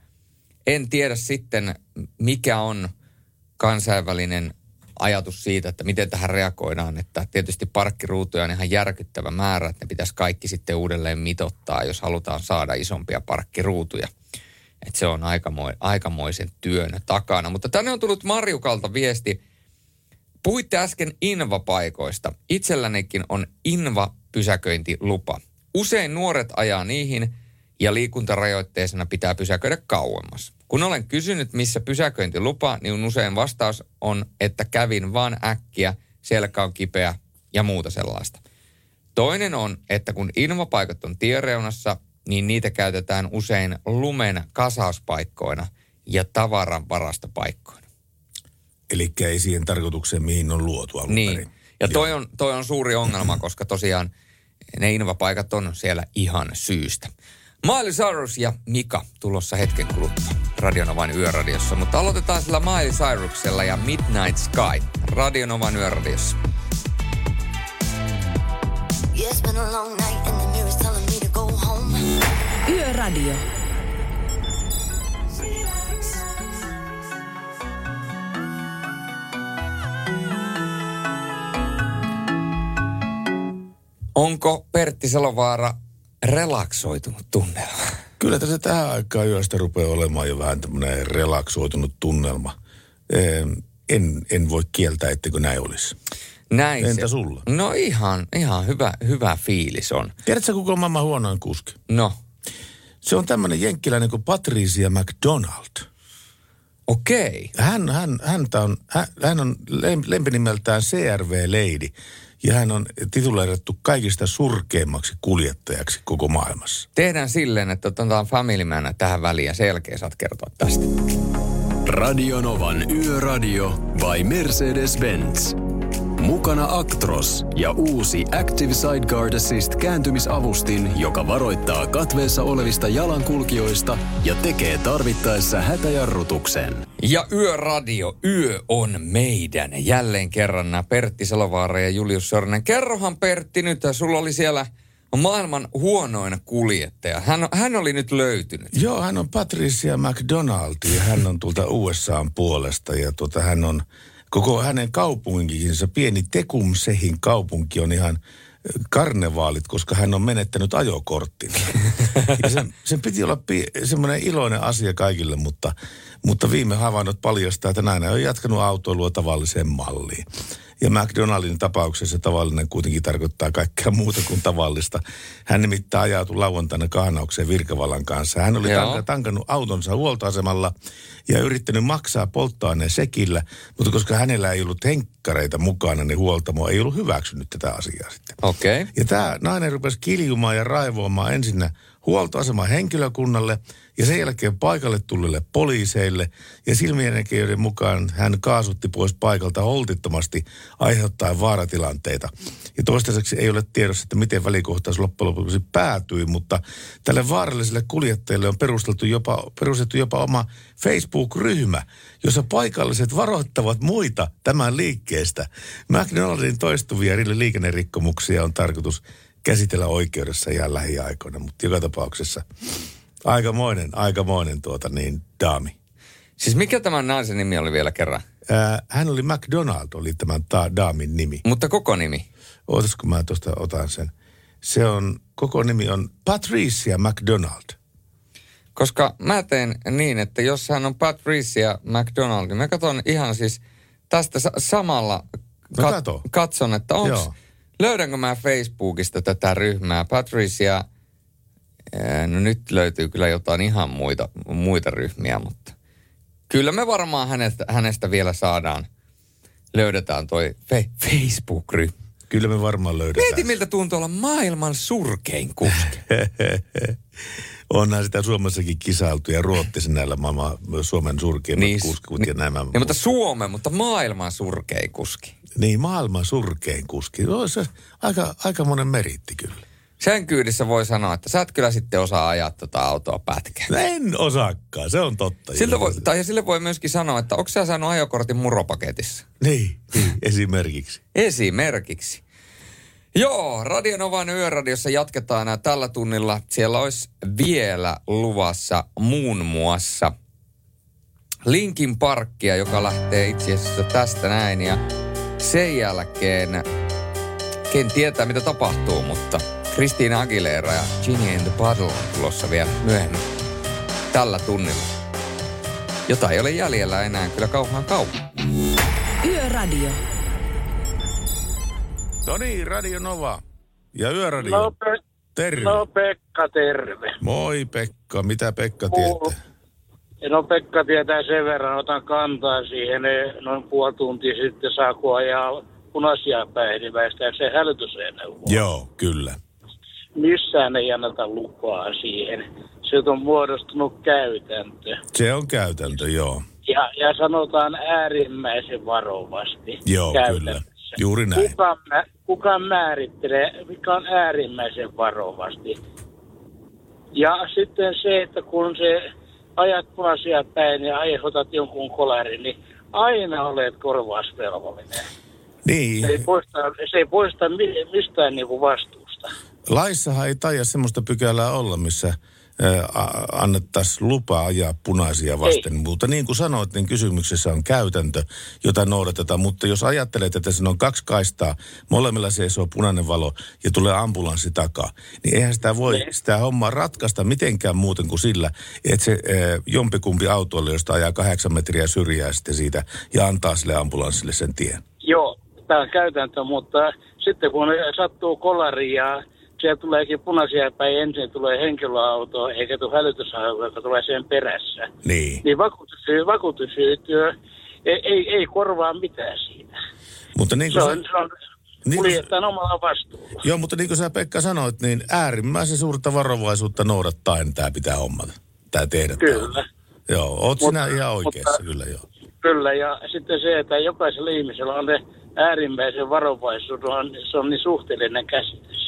en tiedä sitten, mikä on kansainvälinen ajatus siitä, että miten tähän reagoidaan. Että tietysti parkkiruutuja on ihan järkyttävä määrä, että ne pitäisi kaikki sitten uudelleen mitottaa, jos halutaan saada isompia parkkiruutuja. Että se on aikamo- aikamoisen työn takana. Mutta tänne on tullut Marjukalta viesti. Puhuitte äsken Inva-paikoista. Itsellänikin on Inva-pysäköintilupa. Usein nuoret ajaa niihin ja liikuntarajoitteisena pitää pysäköidä kauemmas. Kun olen kysynyt, missä pysäköintilupa, niin usein vastaus on, että kävin vaan äkkiä, selkä on kipeä ja muuta sellaista. Toinen on, että kun ilmapaikat on tiereunassa, niin niitä käytetään usein lumen kasauspaikkoina ja tavaran varastopaikkoina. Eli ei siihen tarkoitukseen, mihin on luotu alun Niin. perin. Ja toi on, toi on suuri ongelma, koska tosiaan ne invapaikat on siellä ihan syystä. Miley Cyrus ja Mika tulossa hetken kuluttua Radionovan yöradiossa. Mutta aloitetaan sillä Miley Cyrusella ja Midnight Sky Radionovan yöradiossa. Yeah, it's been a long night and the mirror's telling me to go home. Yöradio. Onko Pertti Salovaara relaksoitunut tunnelma? Kyllä tässä tähän aikaan yöstä rupeaa olemaan jo vähän tämmöinen relaksoitunut tunnelma. En, en voi kieltää, etteikö näin olisi. Näin Entä se. sulla? No ihan, ihan hyvä, hyvä fiilis on. Tiedätkö, kuka on maailman huonoin kuski? No. Se on tämmöinen jenkkiläinen kuin Patricia McDonald. Okei. Hän, hän, häntä on, hän, hän on lem- lempinimeltään CRV Lady. Ja hän on tituleerattu kaikista surkeimmaksi kuljettajaksi koko maailmassa. Tehdään silleen, että otetaan Family Man tähän väliin ja sen jälkeen saat kertoa tästä. Radionovan Yöradio by Mercedes-Benz. Mukana Actros ja uusi Active Sideguard Assist kääntymisavustin, joka varoittaa katveessa olevista jalankulkijoista ja tekee tarvittaessa hätäjarrutuksen. Ja Yöradio, yö on meidän. Jälleen kerran nämä Pertti Salovaara ja Julius Sornen. Kerrohan Pertti nyt, sulla oli siellä maailman huonoin kuljettaja. Hän, hän oli nyt löytynyt. Joo, hän on Patricia McDonald ja hän on tuolta USAn puolesta ja tuota, hän on koko hänen kaupunkinsa, pieni Tekumsehin kaupunki on ihan karnevaalit, koska hän on menettänyt ajokorttin. *laughs* ja sen, sen piti olla pi- semmoinen iloinen asia kaikille, mutta, mutta viime havainnot paljastaa, että näin on jatkanut autoilua tavalliseen malliin. Ja McDonaldin tapauksessa tavallinen kuitenkin tarkoittaa kaikkea muuta kuin tavallista. Hän nimittäin ajautui lauantaina kahnaukseen Virkavallan kanssa. Hän oli Joo. tank- tankannut autonsa huoltoasemalla ja yrittänyt maksaa polttoaineen sekillä, mutta koska hänellä ei ollut henkkareita mukana, niin huoltamo ei ollut hyväksynyt tätä asiaa sitten. Okay. Ja tämä nainen rupesi kiljumaan ja raivoamaan ensinnä huoltoaseman henkilökunnalle ja sen jälkeen paikalle tulleille poliiseille. Ja silmiennäkijöiden mukaan hän kaasutti pois paikalta holtittomasti aiheuttaen vaaratilanteita. Ja toistaiseksi ei ole tiedossa, että miten välikohtaus loppujen lopuksi päätyi, mutta tälle vaaralliselle kuljettajalle on perusteltu jopa, perustettu jopa oma Facebook-ryhmä, jossa paikalliset varoittavat muita tämän liikkeestä. McDonaldin toistuvia liikennerikkomuksia on tarkoitus käsitellä oikeudessa ihan lähiaikoina, mutta joka tapauksessa aikamoinen, aikamoinen tuota niin, daami. Siis mikä tämän naisen nimi oli vielä kerran? Ää, hän oli McDonald, oli tämän ta- daamin nimi. Mutta koko nimi? Ootas, kun mä tuosta otan sen. Se on, koko nimi on Patricia McDonald. Koska mä teen niin, että jos hän on Patricia McDonald, niin mä katson ihan siis tästä sa- samalla No kat- kato. katson, että onko. Löydänkö mä Facebookista tätä ryhmää. Patricia, ää, no nyt löytyy kyllä jotain ihan muita, muita ryhmiä, mutta kyllä me varmaan hänestä, hänestä vielä saadaan, löydetään toi fe- Facebook-ryhmä. Kyllä me varmaan löydetään. Mieti, miltä tuntuu olla maailman surkein kuski. *laughs* Onhan sitä Suomessakin kisailtu ja ruottisi näillä maailman Suomen surkeimmat Niin, kuskut ja nämä. Niin, mutta Suomen, mutta maailman surkein kuski. Niin, maailman surkein kuski. No, se aika, aika monen meritti kyllä. Sen kyydissä voi sanoa, että sä et kyllä sitten osaa ajaa tota autoa pätkää. No En osaakaan, se on totta. Siltä voi, tai sille voi myöskin sanoa, että onko sä saanut ajokortin muropaketissa? Niin, niin, esimerkiksi. Esimerkiksi. Joo, Radionovan yöradiossa jatketaan tällä tunnilla. Siellä olisi vielä luvassa muun muassa Linkin Parkkia, joka lähtee itse asiassa tästä näin. Ja sen jälkeen, ken tietää mitä tapahtuu, mutta Christina Aguilera ja Ginny and the Bottle on tulossa vielä myöhemmin tällä tunnilla. Jota ei ole jäljellä enää kyllä kauhean kauan. Yöradio. No niin, Radio Nova ja Yöradio. No, Pe- Terve. no Pekka, terve. Moi Pekka, mitä Pekka Kuuluu. tietää? No Pekka tietää sen verran, otan kantaa siihen noin puoli tuntia sitten saako ajaa punaisia päin, se hälytysajoneuvo. Joo, kyllä. Missään ei anneta lupaa siihen. Se on muodostunut käytäntö. Se on käytäntö, joo. Ja, ja sanotaan äärimmäisen varovasti. Joo, käytäntö. kyllä. Juuri näin. Kuka, mä, kuka määrittelee, mikä on äärimmäisen varovasti. Ja sitten se, että kun se ajat punaisia päin ja aiheutat jonkun kolarin, niin aina olet korvausvelvollinen. Niin, Se ei poista, se ei poista mi- mistään niinku vastuusta. laissahan ei taida semmoista pykälää olla, missä annettaisiin lupa ajaa punaisia vasten. Ei. Mutta niin kuin sanoit, niin kysymyksessä on käytäntö, jota noudatetaan. Mutta jos ajattelet, että siinä on kaksi kaistaa, molemmilla seisoo punainen valo ja tulee ambulanssi takaa, niin eihän sitä voi Niin. sitä hommaa ratkaista mitenkään muuten kuin sillä, että se eh, jompikumpi autoille, josta ajaa kahdeksan metriä syrjää sitten siitä ja antaa sille ambulanssille sen tien. Joo, tämä on käytäntö, mutta sitten kun sattuu kolari ja siellä tuleekin punaisia päin, ensin tulee henkilöauto, eikä tule hälytysauto, joka tulee sen perässä. Niin. Niin vakuutusyhtiö, vakuutusyhtiö ei, ei, ei korvaa mitään siitä. Mutta niin Se kuin on, sä, se on niin kuin, kuljettajan omalla vastuulla. joo, mutta niin kuin sä Pekka sanoit, niin äärimmäisen suurta varovaisuutta noudattaen tämä pitää hommata. Tämä tehdä. Kyllä. homma. Joo, oot Mutta- sinä ihan oikeassa, mutta- kyllä joo. Kyllä, ja sitten se, että jokaisella ihmisellä on ne äärimmäisen varovaisuus, on, se on niin suhteellinen käsitys.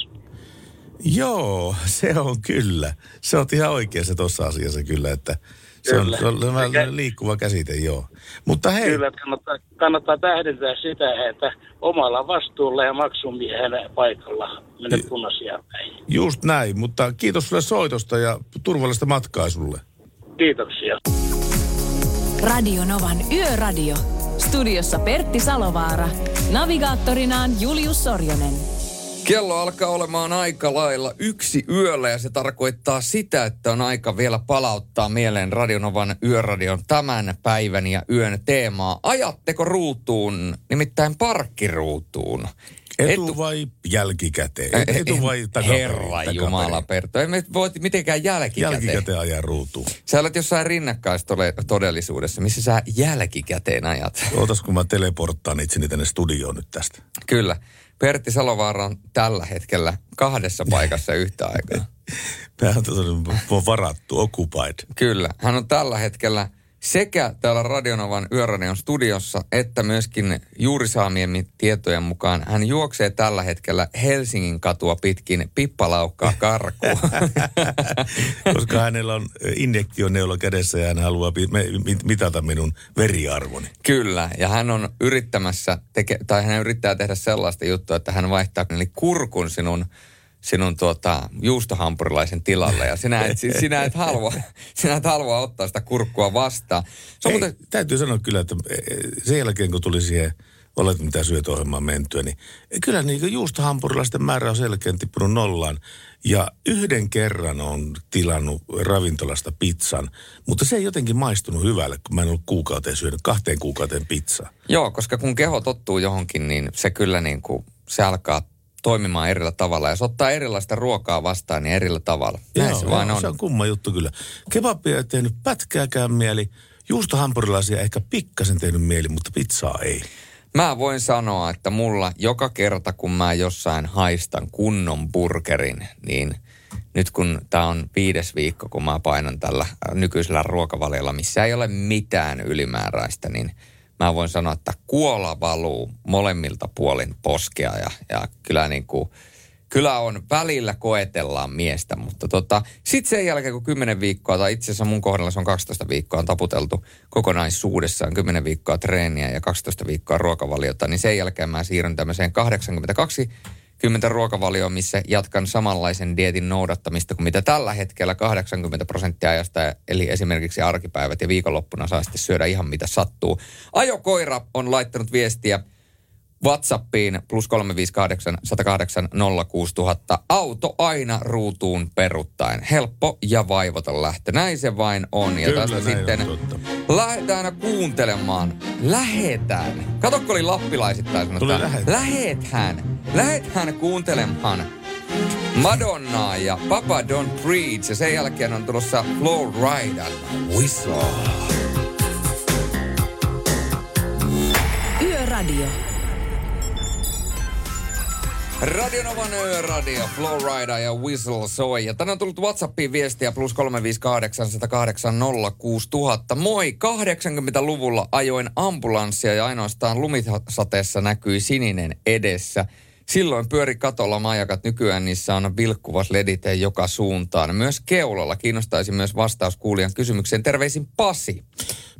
Joo, se on kyllä. Se on ihan oikeassa tuossa asiassa kyllä, että se on, Kyllä. se on vähän liikkuva käsite, joo. Mutta hei, Kyllä, että kannattaa, kannattaa tähdentää sitä, että omalla vastuulla ja maksumiehen paikalla mene punaisia päin. just näin, mutta kiitos sulle soitosta ja turvallista matkaa sulle. Kiitoksia. Radio Novan Yöradio. Studiossa Pertti Salovaara. Navigaattorinaan Julius Sorjonen. Kello alkaa olemaan aika lailla yksi yöllä ja se tarkoittaa sitä, että on aika vielä palauttaa mieleen Radionovan yöradion tämän päivän ja yön teemaa. Ajatteko ruutuun, nimittäin parkkiruutuun? Etu, vai jälkikäteen? Etu vai takaperin? Herra? Jumala, Perto. Ei me voi mitenkään jälkikäteen. Jälkikäteen ajaa ruutuun. Sä olet jossain rinnakkaistodellisuudessa, missä sä jälkikäteen ajat. Ootas, kun mä teleporttaan itseni tänne studioon nyt tästä. Kyllä. Pertti Salovaara on tällä hetkellä kahdessa paikassa yhtä aikaa. *laughs* Mä on varattu, occupied. Kyllä. Hän on tällä hetkellä sekä täällä Radionovan Yöradion studiossa, että myöskin juuri saamien tietojen mukaan hän juoksee tällä hetkellä Helsingin katua pitkin pippalaukkaa karkuun. *laughs* Koska hänellä on injektioneulo kädessä ja hän haluaa mitata minun veriarvoni. Kyllä, ja hän on yrittämässä, teke, tai hän yrittää tehdä sellaista juttua, että hän vaihtaa eli kurkun sinun sinun tuota, juustohampurilaisen tilalle ja sinä et, sinä, et halua, *laughs* sinä et halua ottaa sitä kurkkua vastaan. Se on Ei, muuten, Täytyy sanoa kyllä, että eh, sen jälkeen kun tuli siihen olet mitä syöt ohjelmaan mentyä, niin kyllä niin juustohampurilaisten määrä on selkeän tippunut nollaan. Ja yhden kerran on tilannut ravintolasta pizzan, mutta se ei jotenkin maistunut hyvälle, kun mä en ollut kuukauteen syönyt kahteen kuukauteen pizzaa. Joo, koska kun keho tottuu johonkin, niin se kyllä niin kuin, se alkaa toimimaan erillä tavalla. Ja se ottaa erilaista ruokaa vastaan, niin erillä tavalla. Näin Joo, se vain joo, on. Se on kumma juttu kyllä. Kebabia ei tehnyt pätkääkään mieli. Juustohampurilaisia ehkä pikkasen tehnyt mieli, mutta pizzaa ei. Mä voin sanoa, että mulla joka kerta, kun mä jossain haistan kunnon burgerin, niin nyt kun tämä on viides viikko, kun mä painan tällä nykyisellä ruokavaliolla, missä ei ole mitään ylimääräistä, niin mä voin sanoa, että kuola valuu molemmilta puolin poskea ja, ja kyllä niin kuin, kyllä on välillä koetellaan miestä, mutta tota, sitten sen jälkeen kun 10 viikkoa, tai itse asiassa mun kohdalla se on 12 viikkoa, on taputeltu kokonaisuudessaan 10 viikkoa treeniä ja 12 viikkoa ruokavaliota, niin sen jälkeen mä siirryn tämmöiseen 82 10 ruokavalioon, missä jatkan samanlaisen dietin noudattamista kuin mitä tällä hetkellä 80 prosenttia ajasta, eli esimerkiksi arkipäivät ja viikonloppuna saa sitten syödä ihan mitä sattuu. Ajokoira on laittanut viestiä WhatsAppiin plus 358 108 06000. Auto aina ruutuun peruttaen. Helppo ja vaivoton lähtö. Näin se vain on. Ja Kyllä, tästä sitten on lähdetään kuuntelemaan. Lähetään. Katokko oli lappilaisittain sanotaan. Tuli lähetään. Lähetään. Kuuntelemaan Madonnaa ja Papa Don't Preach. Ja sen jälkeen on tulossa Flow Rider Whistle. Yöradio. Radionovan Yöradio, Flowrider ja Whistle soi. Ja tänään on tullut WhatsAppiin viestiä plus 358 108 06000. Moi, 80-luvulla ajoin ambulanssia ja ainoastaan lumisateessa näkyi sininen edessä. Silloin pyöri katolla majakat. Nykyään niissä on vilkkuvat ledit joka suuntaan. Myös keulalla kiinnostaisi myös vastaus kuulijan kysymykseen. Terveisin Pasi.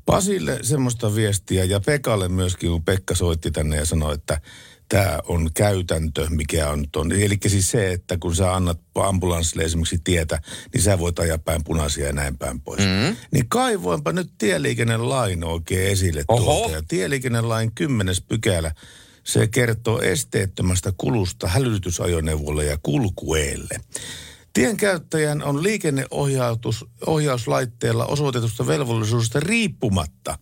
Pasille semmoista viestiä ja Pekalle myöskin, kun Pekka soitti tänne ja sanoi, että tämä on käytäntö, mikä on nyt on. Eli siis se, että kun sä annat ambulanssille esimerkiksi tietä, niin sä voit ajaa päin punaisia ja näin päin pois. Mm. Niin kaivoinpa nyt tieliikennelain oikein esille Oho. tuolta. Ja tieliikennelain kymmenes pykälä, se kertoo esteettömästä kulusta hälytysajoneuvolle ja kulkueelle. Tienkäyttäjän on liikenneohjauslaitteella osoitetusta velvollisuudesta riippumatta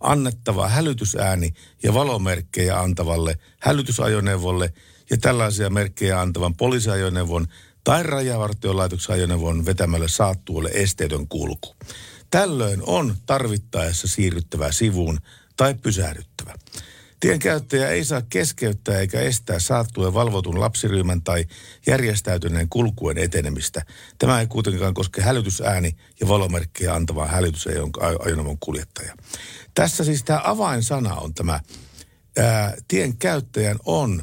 annettava hälytysääni ja valomerkkejä antavalle hälytysajoneuvolle ja tällaisia merkkejä antavan poliisiajoneuvon tai rajavartiolaitoksen ajoneuvon vetämälle saattuulle esteetön kulku. Tällöin on tarvittaessa siirryttävä sivuun tai pysähdyttävä. Tienkäyttäjä ei saa keskeyttää eikä estää saattuen valvotun lapsiryhmän tai järjestäytyneen kulkuen etenemistä. Tämä ei kuitenkaan koske hälytysääni ja valomerkkejä antavaa hälytysajoneuvon kuljettaja. Tässä siis tämä avainsana on tämä, ää, tien käyttäjän on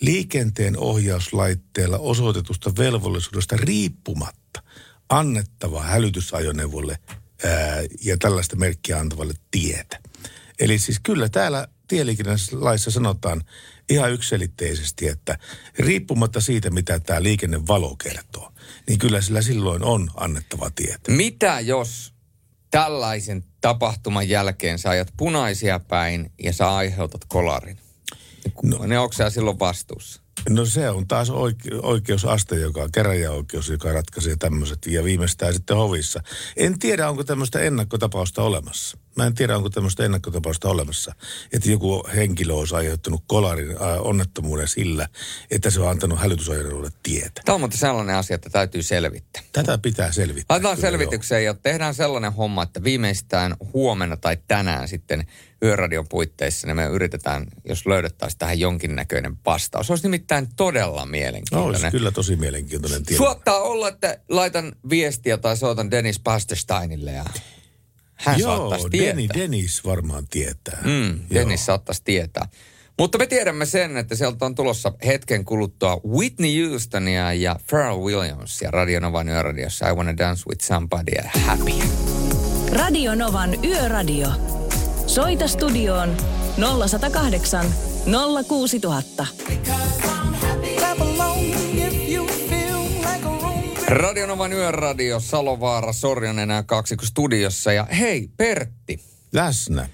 liikenteen ohjauslaitteella osoitetusta velvollisuudesta riippumatta annettava hälytysajoneuvolle ää, ja tällaista merkkiä antavalle tietä. Eli siis kyllä täällä tieliikennelaissa sanotaan ihan ykselitteisesti, että riippumatta siitä, mitä tämä liikennevalo kertoo, niin kyllä sillä silloin on annettava tieto. Mitä jos tällaisen tapahtuman jälkeen sä ajat punaisia päin ja sä aiheutat kolarin? No, ne onko sä silloin vastuussa? No se on taas oike- oikeusaste, joka on käräjäoikeus, joka ratkaisee tämmöiset ja viimeistään sitten hovissa. En tiedä, onko tämmöistä ennakkotapausta olemassa. Mä en tiedä, onko tämmöistä ennakkotapausta olemassa, että joku henkilö olisi aiheuttanut kolarin äh, onnettomuuden sillä, että se on antanut hälytysajoneuvolle tietä. Tämä on muuten sellainen asia, että täytyy selvittää. Tätä pitää selvittää. Laitetaan selvitykseen ja tehdään sellainen homma, että viimeistään huomenna tai tänään sitten yöradion puitteissa, niin me yritetään, jos löydettäisiin tähän jonkinnäköinen vastaus. Se olisi nimittäin todella joo. mielenkiintoinen. Olisi kyllä tosi mielenkiintoinen tieto. Suottaa olla, että laitan viestiä tai soitan Dennis Pastersteinille ja hän Joo, saattaisi tietää. Denny Dennis varmaan tietää. Mm, Dennis saattaisi tietää. Mutta me tiedämme sen, että sieltä on tulossa hetken kuluttua Whitney Houstonia ja Pharrell Williamsia Radionovan yöradiossa I Wanna Dance With Somebody ja Happy. Radio Novan Yöradio. Soita studioon 0108 06000. Radionovan yöradio, Salovaara, Sorjonen enää kaksi studiossa. Ja hei, Pertti. Läsnä.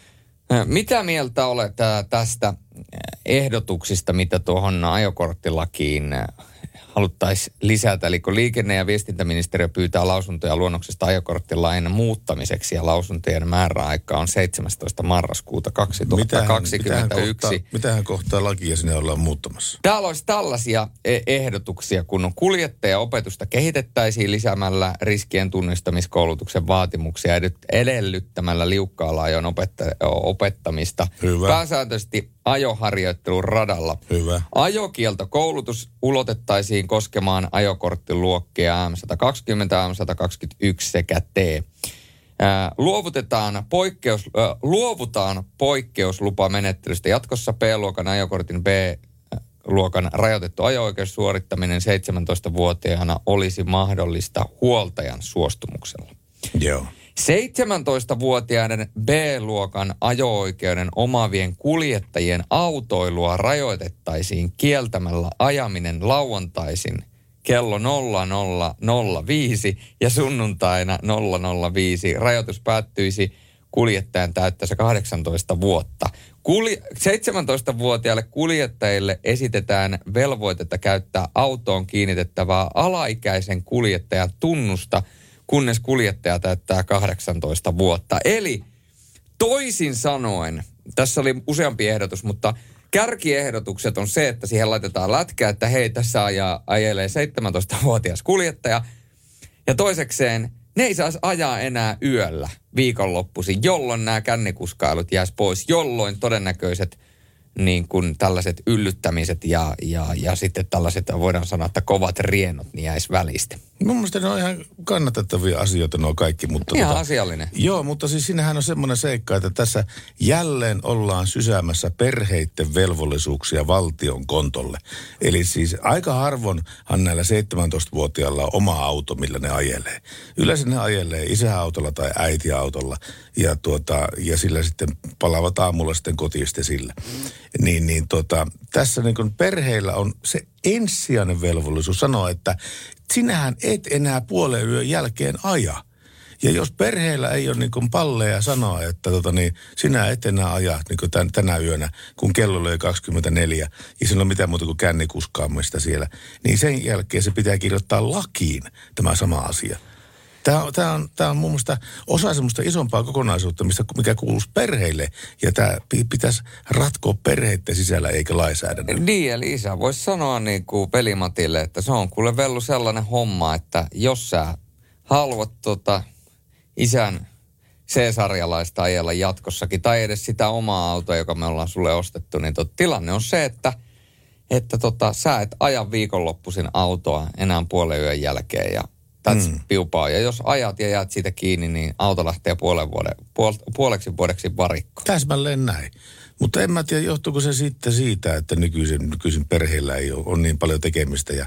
Mitä mieltä olet tästä ehdotuksista, mitä tuohon ajokorttilakiin haluttaisiin lisätä. Eli kun liikenne- ja viestintäministeriö pyytää lausuntoja luonnoksesta ajokorttilain muuttamiseksi ja lausuntojen määräaika on 17. marraskuuta 2021. Mitähän kohtaa, mitähän kohtaa lakia sinne ollaan muuttamassa? Täällä olisi tällaisia e- ehdotuksia, kun kuljettajaopetusta kehitettäisiin lisäämällä riskien tunnistamiskoulutuksen vaatimuksia edellyttämällä liukkaalla ajon opetta- opettamista. Hyvä. Pääsääntöisesti ajoharjoittelun radalla. Hyvä. Ajokieltokoulutus ulotettaisiin koskemaan ajokorttiluokkia M120, M121 sekä T. Ää, luovutetaan poikkeus, äh, luovutaan poikkeuslupamenettelystä. Jatkossa B-luokan ajokortin B-luokan rajoitettu ajo-oikeus suorittaminen 17-vuotiaana olisi mahdollista huoltajan suostumuksella. Joo. 17-vuotiaiden B-luokan ajo-oikeuden omaavien kuljettajien autoilua rajoitettaisiin kieltämällä ajaminen lauantaisin kello 0005 ja sunnuntaina 005. Rajoitus päättyisi kuljettajan täyttäessä 18 vuotta. Kulje- 17-vuotiaille kuljettajille esitetään velvoitetta käyttää autoon kiinnitettävää alaikäisen kuljettajan tunnusta, kunnes kuljettaja täyttää 18 vuotta. Eli toisin sanoen, tässä oli useampi ehdotus, mutta kärkiehdotukset on se, että siihen laitetaan lätkä, että hei, tässä ajaa, ajelee 17-vuotias kuljettaja. Ja toisekseen, ne ei saisi ajaa enää yöllä viikonloppuisin, jolloin nämä kännikuskailut jäisi pois, jolloin todennäköiset niin kuin tällaiset yllyttämiset ja, ja, ja sitten tällaiset, voidaan sanoa, että kovat rienot, niin jäisi välistä. Mun mielestä ne on ihan kannatettavia asioita nuo kaikki. Mutta Ihan tota- asiallinen. Joo, mutta siis siinähän on semmoinen seikka, että tässä jälleen ollaan sysäämässä perheiden velvollisuuksia valtion kontolle. Eli siis aika harvoinhan näillä 17-vuotiailla on oma auto, millä ne ajelee. Yleensä ne ajelee isäautolla tai äitiautolla ja, tuota, ja sillä sitten palaavat aamulla sitten kotiin sitten sillä. Niin, niin tota, tässä niin kuin perheillä on se ensisijainen velvollisuus sanoa, että sinähän et enää puolen yön jälkeen aja. Ja jos perheellä ei ole niin palleja sanoa, että tota niin, sinä et enää aja niin tän, tänä yönä, kun kello löi 24 ja sillä on mitään muuta kuin kännikuskaamista siellä, niin sen jälkeen se pitää kirjoittaa lakiin tämä sama asia. Tämä on, tämä on, tämä on mun mielestä osa semmoista isompaa kokonaisuutta, mistä, mikä kuuluisi perheille. Ja tämä pi- pitäisi ratkoa perheiden sisällä eikä lainsäädännön. Niin, eli isä voisi sanoa niin kuin pelimatille, että se on kuule vellu sellainen homma, että jos sä haluat tota isän C-sarjalaista ajella jatkossakin, tai edes sitä omaa autoa, joka me ollaan sulle ostettu, niin tot, tilanne on se, että, että tota, sä et aja viikonloppuisin autoa enää puolen yön jälkeen, ja that's mm. piupaa. Ja jos ajat ja jäät siitä kiinni, niin auto lähtee puolen vuoden, puol, puoleksi vuodeksi varikko. Täsmälleen näin. Mutta en mä tiedä, johtuuko se sitten siitä, että nykyisin, nykyisin perheillä ei ole, on niin paljon tekemistä ja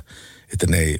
että ne ei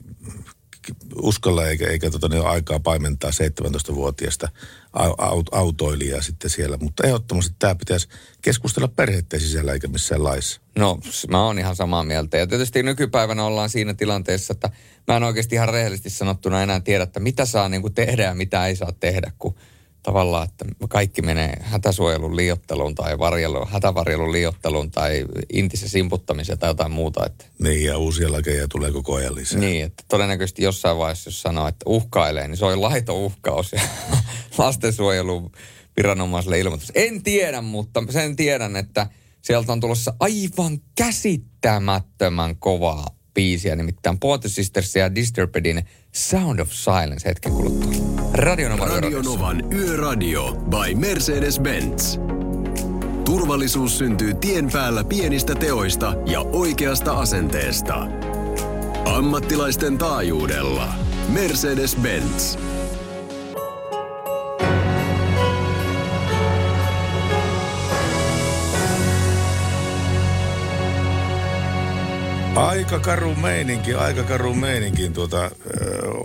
uskalla eikä, eikä tota, ole aikaa paimentaa 17-vuotiaista au- au- autoilijaa sitten siellä. Mutta ehdottomasti tämä pitäisi keskustella perheiden sisällä eikä missään laissa. No, mä oon ihan samaa mieltä. Ja tietysti nykypäivänä ollaan siinä tilanteessa, että mä en oikeasti ihan rehellisesti sanottuna enää tiedä, että mitä saa niin kuin tehdä ja mitä ei saa tehdä, kun tavallaan, että kaikki menee hätäsuojelun liiotteluun tai varjelu, hätävarjelun liiotteluun tai intisen simputtamiseen tai jotain muuta. Että, Niin, ja uusia lakeja tulee koko ajan lisää. niin, että todennäköisesti jossain vaiheessa, jos sanoo, että uhkailee, niin se on laito uhkaus ja *laughs* lastensuojelun viranomaiselle ilmoitus. En tiedä, mutta sen tiedän, että sieltä on tulossa aivan käsittämättömän kovaa biisiä, nimittäin Pointer Sisters ja Disturbedin Sound of Silence hetken kuluttua. Radio Nova Radio Novan Yöradio by Mercedes-Benz. Turvallisuus syntyy tien päällä pienistä teoista ja oikeasta asenteesta. Ammattilaisten taajuudella. Mercedes-Benz. Aika karu meininki, aika karu meininki tuota,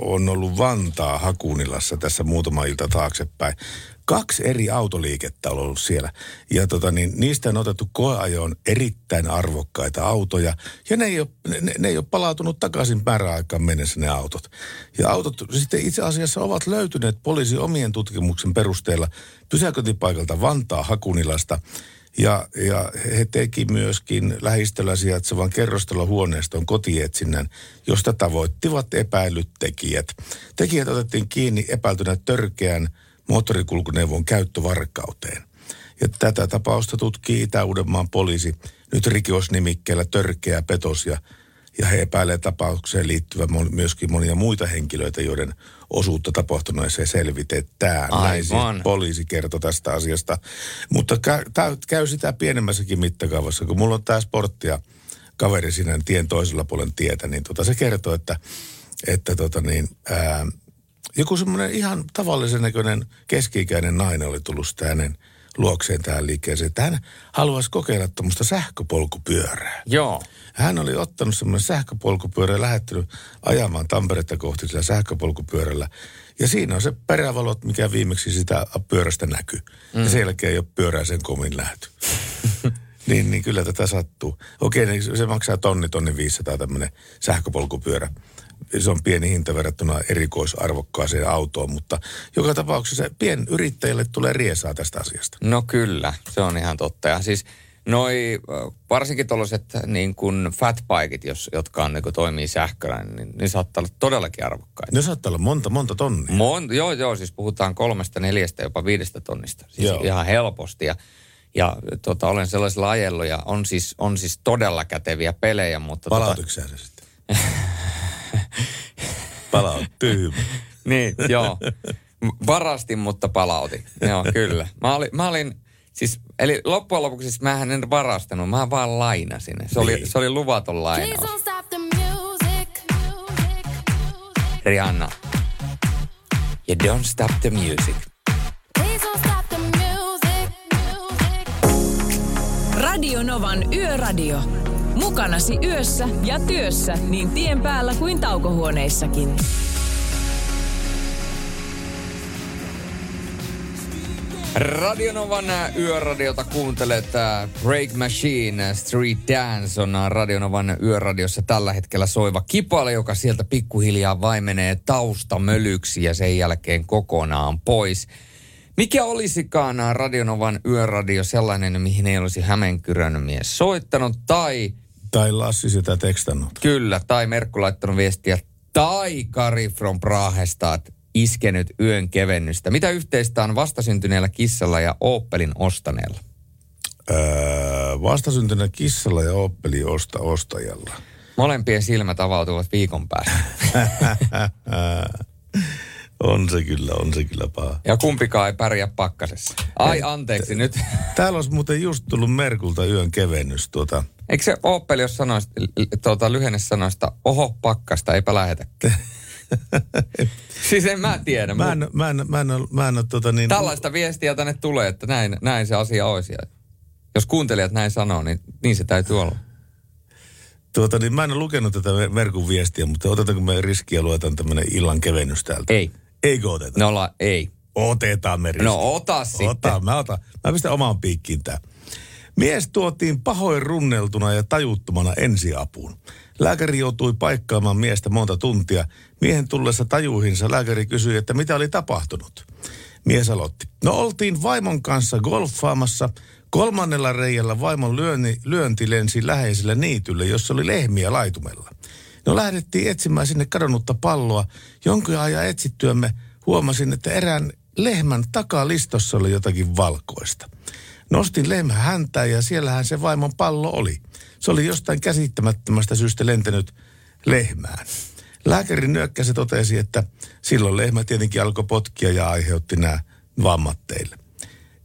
on ollut Vantaa Hakunilassa tässä muutama ilta taaksepäin. Kaksi eri autoliikettä on ollut siellä. Ja tota, niin, niistä on otettu koeajoon erittäin arvokkaita autoja. Ja ne ei ole, ne, ne ei ole palautunut takaisin määräaikaan mennessä ne autot. Ja autot sitten itse asiassa ovat löytyneet poliisin omien tutkimuksen perusteella pysäköintipaikalta Vantaa Hakunilasta. Ja, ja he teki myöskin lähistöllä sijaitsevan kerrostalohuoneiston kotietsinnän, josta tavoittivat epäilyt tekijät. Tekijät otettiin kiinni epäiltynä törkeän moottorikulkuneuvon käyttövarkauteen. Ja tätä tapausta tutkii Itä-Uudenmaan poliisi nyt rikosnimikkeellä törkeä petos ja, ja he epäilee tapaukseen liittyvän myöskin monia muita henkilöitä, joiden osuutta tapahtuneeseen selvitetään. Näin siis Aivan. poliisi kertoi tästä asiasta. Mutta käy, käy sitä pienemmässäkin mittakaavassa, kun mulla on tämä sporttia kaveri siinä tien toisella puolen tietä, niin tota, se kertoo, että, että tota niin, ää, joku semmoinen ihan tavallisen näköinen keski-ikäinen nainen oli tullut sitä hänen luokseen tähän liikkeeseen, että hän haluaisi kokeilla tuommoista sähköpolkupyörää. Joo. Hän oli ottanut semmoinen sähköpolkupyörä ja lähettynyt ajamaan Tamperetta kohti sillä sähköpolkupyörällä. Ja siinä on se perävalot, mikä viimeksi sitä pyörästä näkyy. Mm. Ja sen jälkeen ei ole pyörää sen komin lähty. *laughs* niin, niin kyllä tätä sattuu. Okei, niin se maksaa tonni, tonni 500 tämmöinen sähköpolkupyörä. Se on pieni hinta verrattuna erikoisarvokkaaseen autoon, mutta joka tapauksessa pienyrittäjille tulee riesaa tästä asiasta. No kyllä, se on ihan totta. Ja siis noi, varsinkin tuollaiset niin kuin fatbikeit, jos, jotka on, niin kuin toimii sähköllä, niin ne saattaa olla todellakin arvokkaita. Ne saattaa olla monta, monta tonnia. Mon, joo, joo, siis puhutaan kolmesta, neljästä, jopa viidestä tonnista. Siis Joo. ihan helposti. Ja, ja tota, olen sellaisella ajellut ja on siis, on siis todella käteviä pelejä, mutta... Palautitko sä se sitten? *laughs* Palaut, tyhmä. niin, joo. Varastin, mutta palautin. Joo, kyllä. Mä olin, mä olin siis, eli loppujen lopuksi siis mähän en varastanut, mä vaan lainasin. Se, oli, Niin. se oli luvaton lainaus. Rihanna. You don't stop the music. Radio Novan Yöradio. Mukanasi yössä ja työssä niin tien päällä kuin taukohuoneissakin. Radionovan yöradiota kuuntelet. äh, Break Machine, Street Dance on äh, Radionovan yöradiossa tällä hetkellä soiva kipale, joka sieltä pikkuhiljaa vaimenee taustamölyksi ja sen jälkeen kokonaan pois. Mikä olisikaan äh, Radionovan yöradio sellainen, mihin ei olisi Hämeenkyrön mies soittanut tai... Tai Lassi sitä tekstannut. Kyllä, tai Merkku laittanut viestiä. Tai Kari from Prahestad iskenyt yön kevennystä. Mitä yhteistä on vastasyntyneellä kissalla ja Opelin ostaneella? Öö, vastasyntynyt kissalla ja Opeli osta ostajalla. Molempien silmät avautuvat viikon päästä. *laughs* on se kyllä, on se kyllä paha. Ja kumpikaan ei pärjää pakkasessa. Ai anteeksi nyt. *laughs* Täällä olisi muuten just tullut Merkulta yön kevennys tuota. Eikö se Opel, jos sanoista, tuota, lyhenne sanoista, oho pakkasta, eipä lähetä. *laughs* siis en mä tiedä. Mä Mä en, mä en, mä en, mä en ole tota niin... Tällaista viestiä tänne tulee, että näin, näin se asia olisi. Jos kuuntelijat näin sanoo, niin niin se täytyy olla. Tuota, niin mä en ole lukenut tätä Merkun viestiä, mutta otetaanko me riskiä luetaan tämmöinen illan kevennys täältä? Ei. Eikö oteta? No olla, ei. Otetaan me riski. No ota sitten. Ota, mä otan. Mä pistän omaan piikkiin tää. Mies tuotiin pahoin runneltuna ja tajuttomana ensiapuun. Lääkäri joutui paikkaamaan miestä monta tuntia. Miehen tullessa tajuihinsa lääkäri kysyi, että mitä oli tapahtunut. Mies aloitti. No oltiin vaimon kanssa golfaamassa. Kolmannella reijällä vaimon lyönti, lyönti lensi läheiselle niitylle, jossa oli lehmiä laitumella. No lähdettiin etsimään sinne kadonnutta palloa. Jonkun ajan etsittyämme huomasin, että erään lehmän takalistossa oli jotakin valkoista. Nostin lehmän häntään ja siellähän se vaimon pallo oli. Se oli jostain käsittämättömästä syystä lentänyt lehmään. Lääkäri nyökkäsi totesi, että silloin lehmä tietenkin alkoi potkia ja aiheutti nämä vammat teille.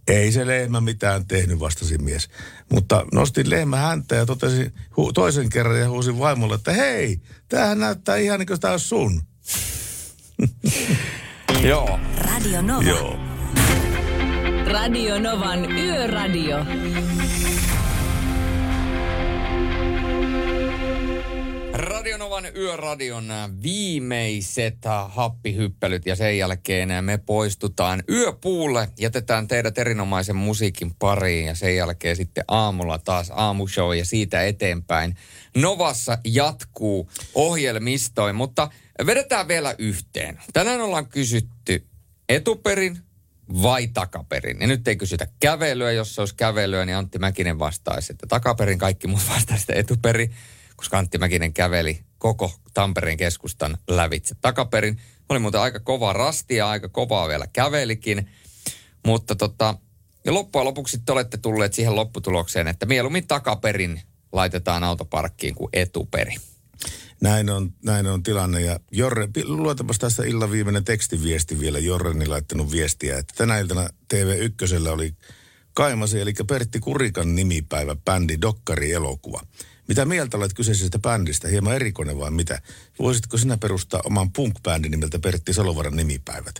Ei se lehmä mitään tehnyt, vastasi mies. Mutta nostin lehmä häntä ja totesin hu- toisen kerran ja huusin vaimolle, että hei, tämähän näyttää ihan niin kuin tämä olisi sun. *laughs* Joo. Radio Nova. Joo. Radio Novan Yöradio. Radionovan yöradion viimeiset happihyppelyt ja sen jälkeen me poistutaan yöpuulle. Jätetään teidät erinomaisen musiikin pariin ja sen jälkeen sitten aamulla taas aamushow ja siitä eteenpäin. Novassa jatkuu ohjelmistoin, mutta vedetään vielä yhteen. Tänään ollaan kysytty etuperin vai takaperin? Ja nyt ei kysytä kävelyä, jos se olisi kävelyä, niin Antti Mäkinen vastaisi, että takaperin, kaikki muut vastaisi että etuperi, koska Antti Mäkinen käveli koko Tampereen keskustan lävitse takaperin. Oli muuten aika kova rastia, aika kovaa vielä kävelikin, mutta tota, ja loppujen lopuksi te olette tulleet siihen lopputulokseen, että mieluummin takaperin laitetaan autoparkkiin kuin etuperi. Näin on, näin on tilanne. Ja Jorre, luetapas tässä illan viimeinen tekstiviesti vielä. Jorreni laittanut viestiä, että tänä iltana TV1 oli Kaimasi, eli Pertti Kurikan nimipäivä, bändi, dokkari, elokuva. Mitä mieltä olet kyseisestä bändistä? Hieman erikoinen vai mitä? Voisitko sinä perustaa oman punk-bändin nimeltä Pertti Salovaran nimipäivät?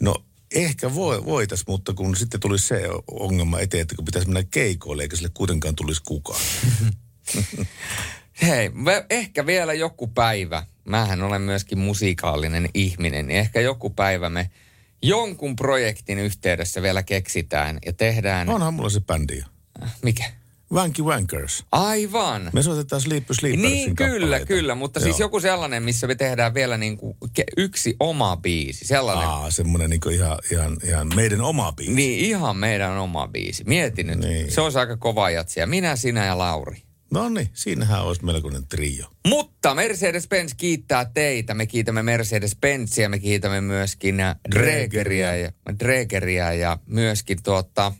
No ehkä voi, voitais, mutta kun sitten tulisi se ongelma eteen, että kun pitäisi mennä keikoille, eikä sille kuitenkaan tulisi kukaan. *laughs* Hei, ehkä vielä joku päivä, mähän olen myöskin musiikaalinen ihminen, niin ehkä joku päivä me jonkun projektin yhteydessä vielä keksitään ja tehdään... Onhan mulla se bändi jo. Mikä? Wanky Wankers. Aivan. Me soitetaan Sleepy Sleepersin Niin, kyllä, kappaleita. kyllä, mutta siis Joo. joku sellainen, missä me tehdään vielä niin kuin yksi oma biisi, sellainen. Aa, semmoinen niin ihan, ihan, ihan meidän oma biisi. Niin, ihan meidän oma biisi. Mieti nyt, niin. se olisi aika kova jatsia. Minä, sinä ja Lauri. No niin, siinähän olisi melkoinen trio. Mutta Mercedes-Benz kiittää teitä. Me kiitämme Mercedes-Benzia, me kiitämme myöskin Dregeriä ja, Dregeriä ja myöskin tuota,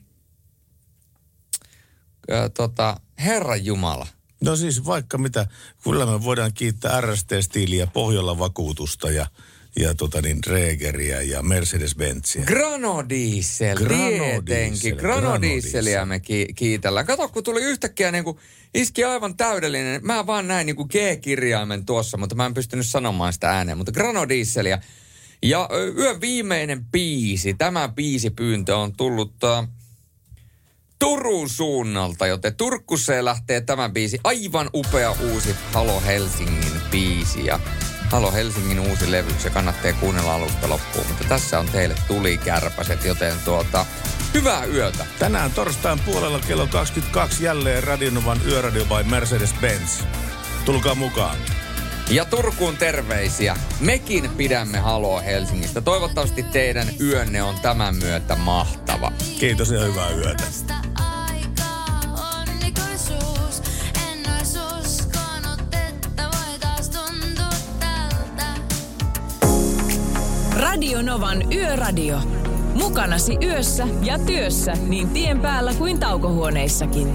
ö, tuota, Herran Jumala. No siis vaikka mitä, kyllä me voidaan kiittää RST-stiiliä, Pohjola vakuutusta ja, ja tota niin, Dregeriä ja Mercedes-Benzia. Granodiesel, Granodiesel, tietenkin. Granodieselia me ki- kiitellään. Kato, kun tuli yhtäkkiä niin kuin, iski aivan täydellinen. Mä vaan näin niin kuin G-kirjaimen tuossa, mutta mä en pystynyt sanomaan sitä ääneen. Mutta Granodieselia. Ja yön viimeinen biisi, tämä biisipyyntö on tullut uh, Turun suunnalta, joten Turkkuseen lähtee tämä biisi. Aivan upea uusi Halo Helsingin biisi. Ja Halo Helsingin uusi levy, se kannattaa kuunnella alusta loppuun. Mutta tässä on teille tulikärpäset, joten tuota, hyvää yötä. Tänään torstain puolella kello 22 jälleen Radionovan yöradio by Mercedes-Benz. Tulkaa mukaan. Ja Turkuun terveisiä. Mekin pidämme Haloa Helsingistä. Toivottavasti teidän yönne on tämän myötä mahtava. Kiitos ja hyvää yötä. Radio Novan Yöradio. Mukanasi yössä ja työssä niin tien päällä kuin taukohuoneissakin.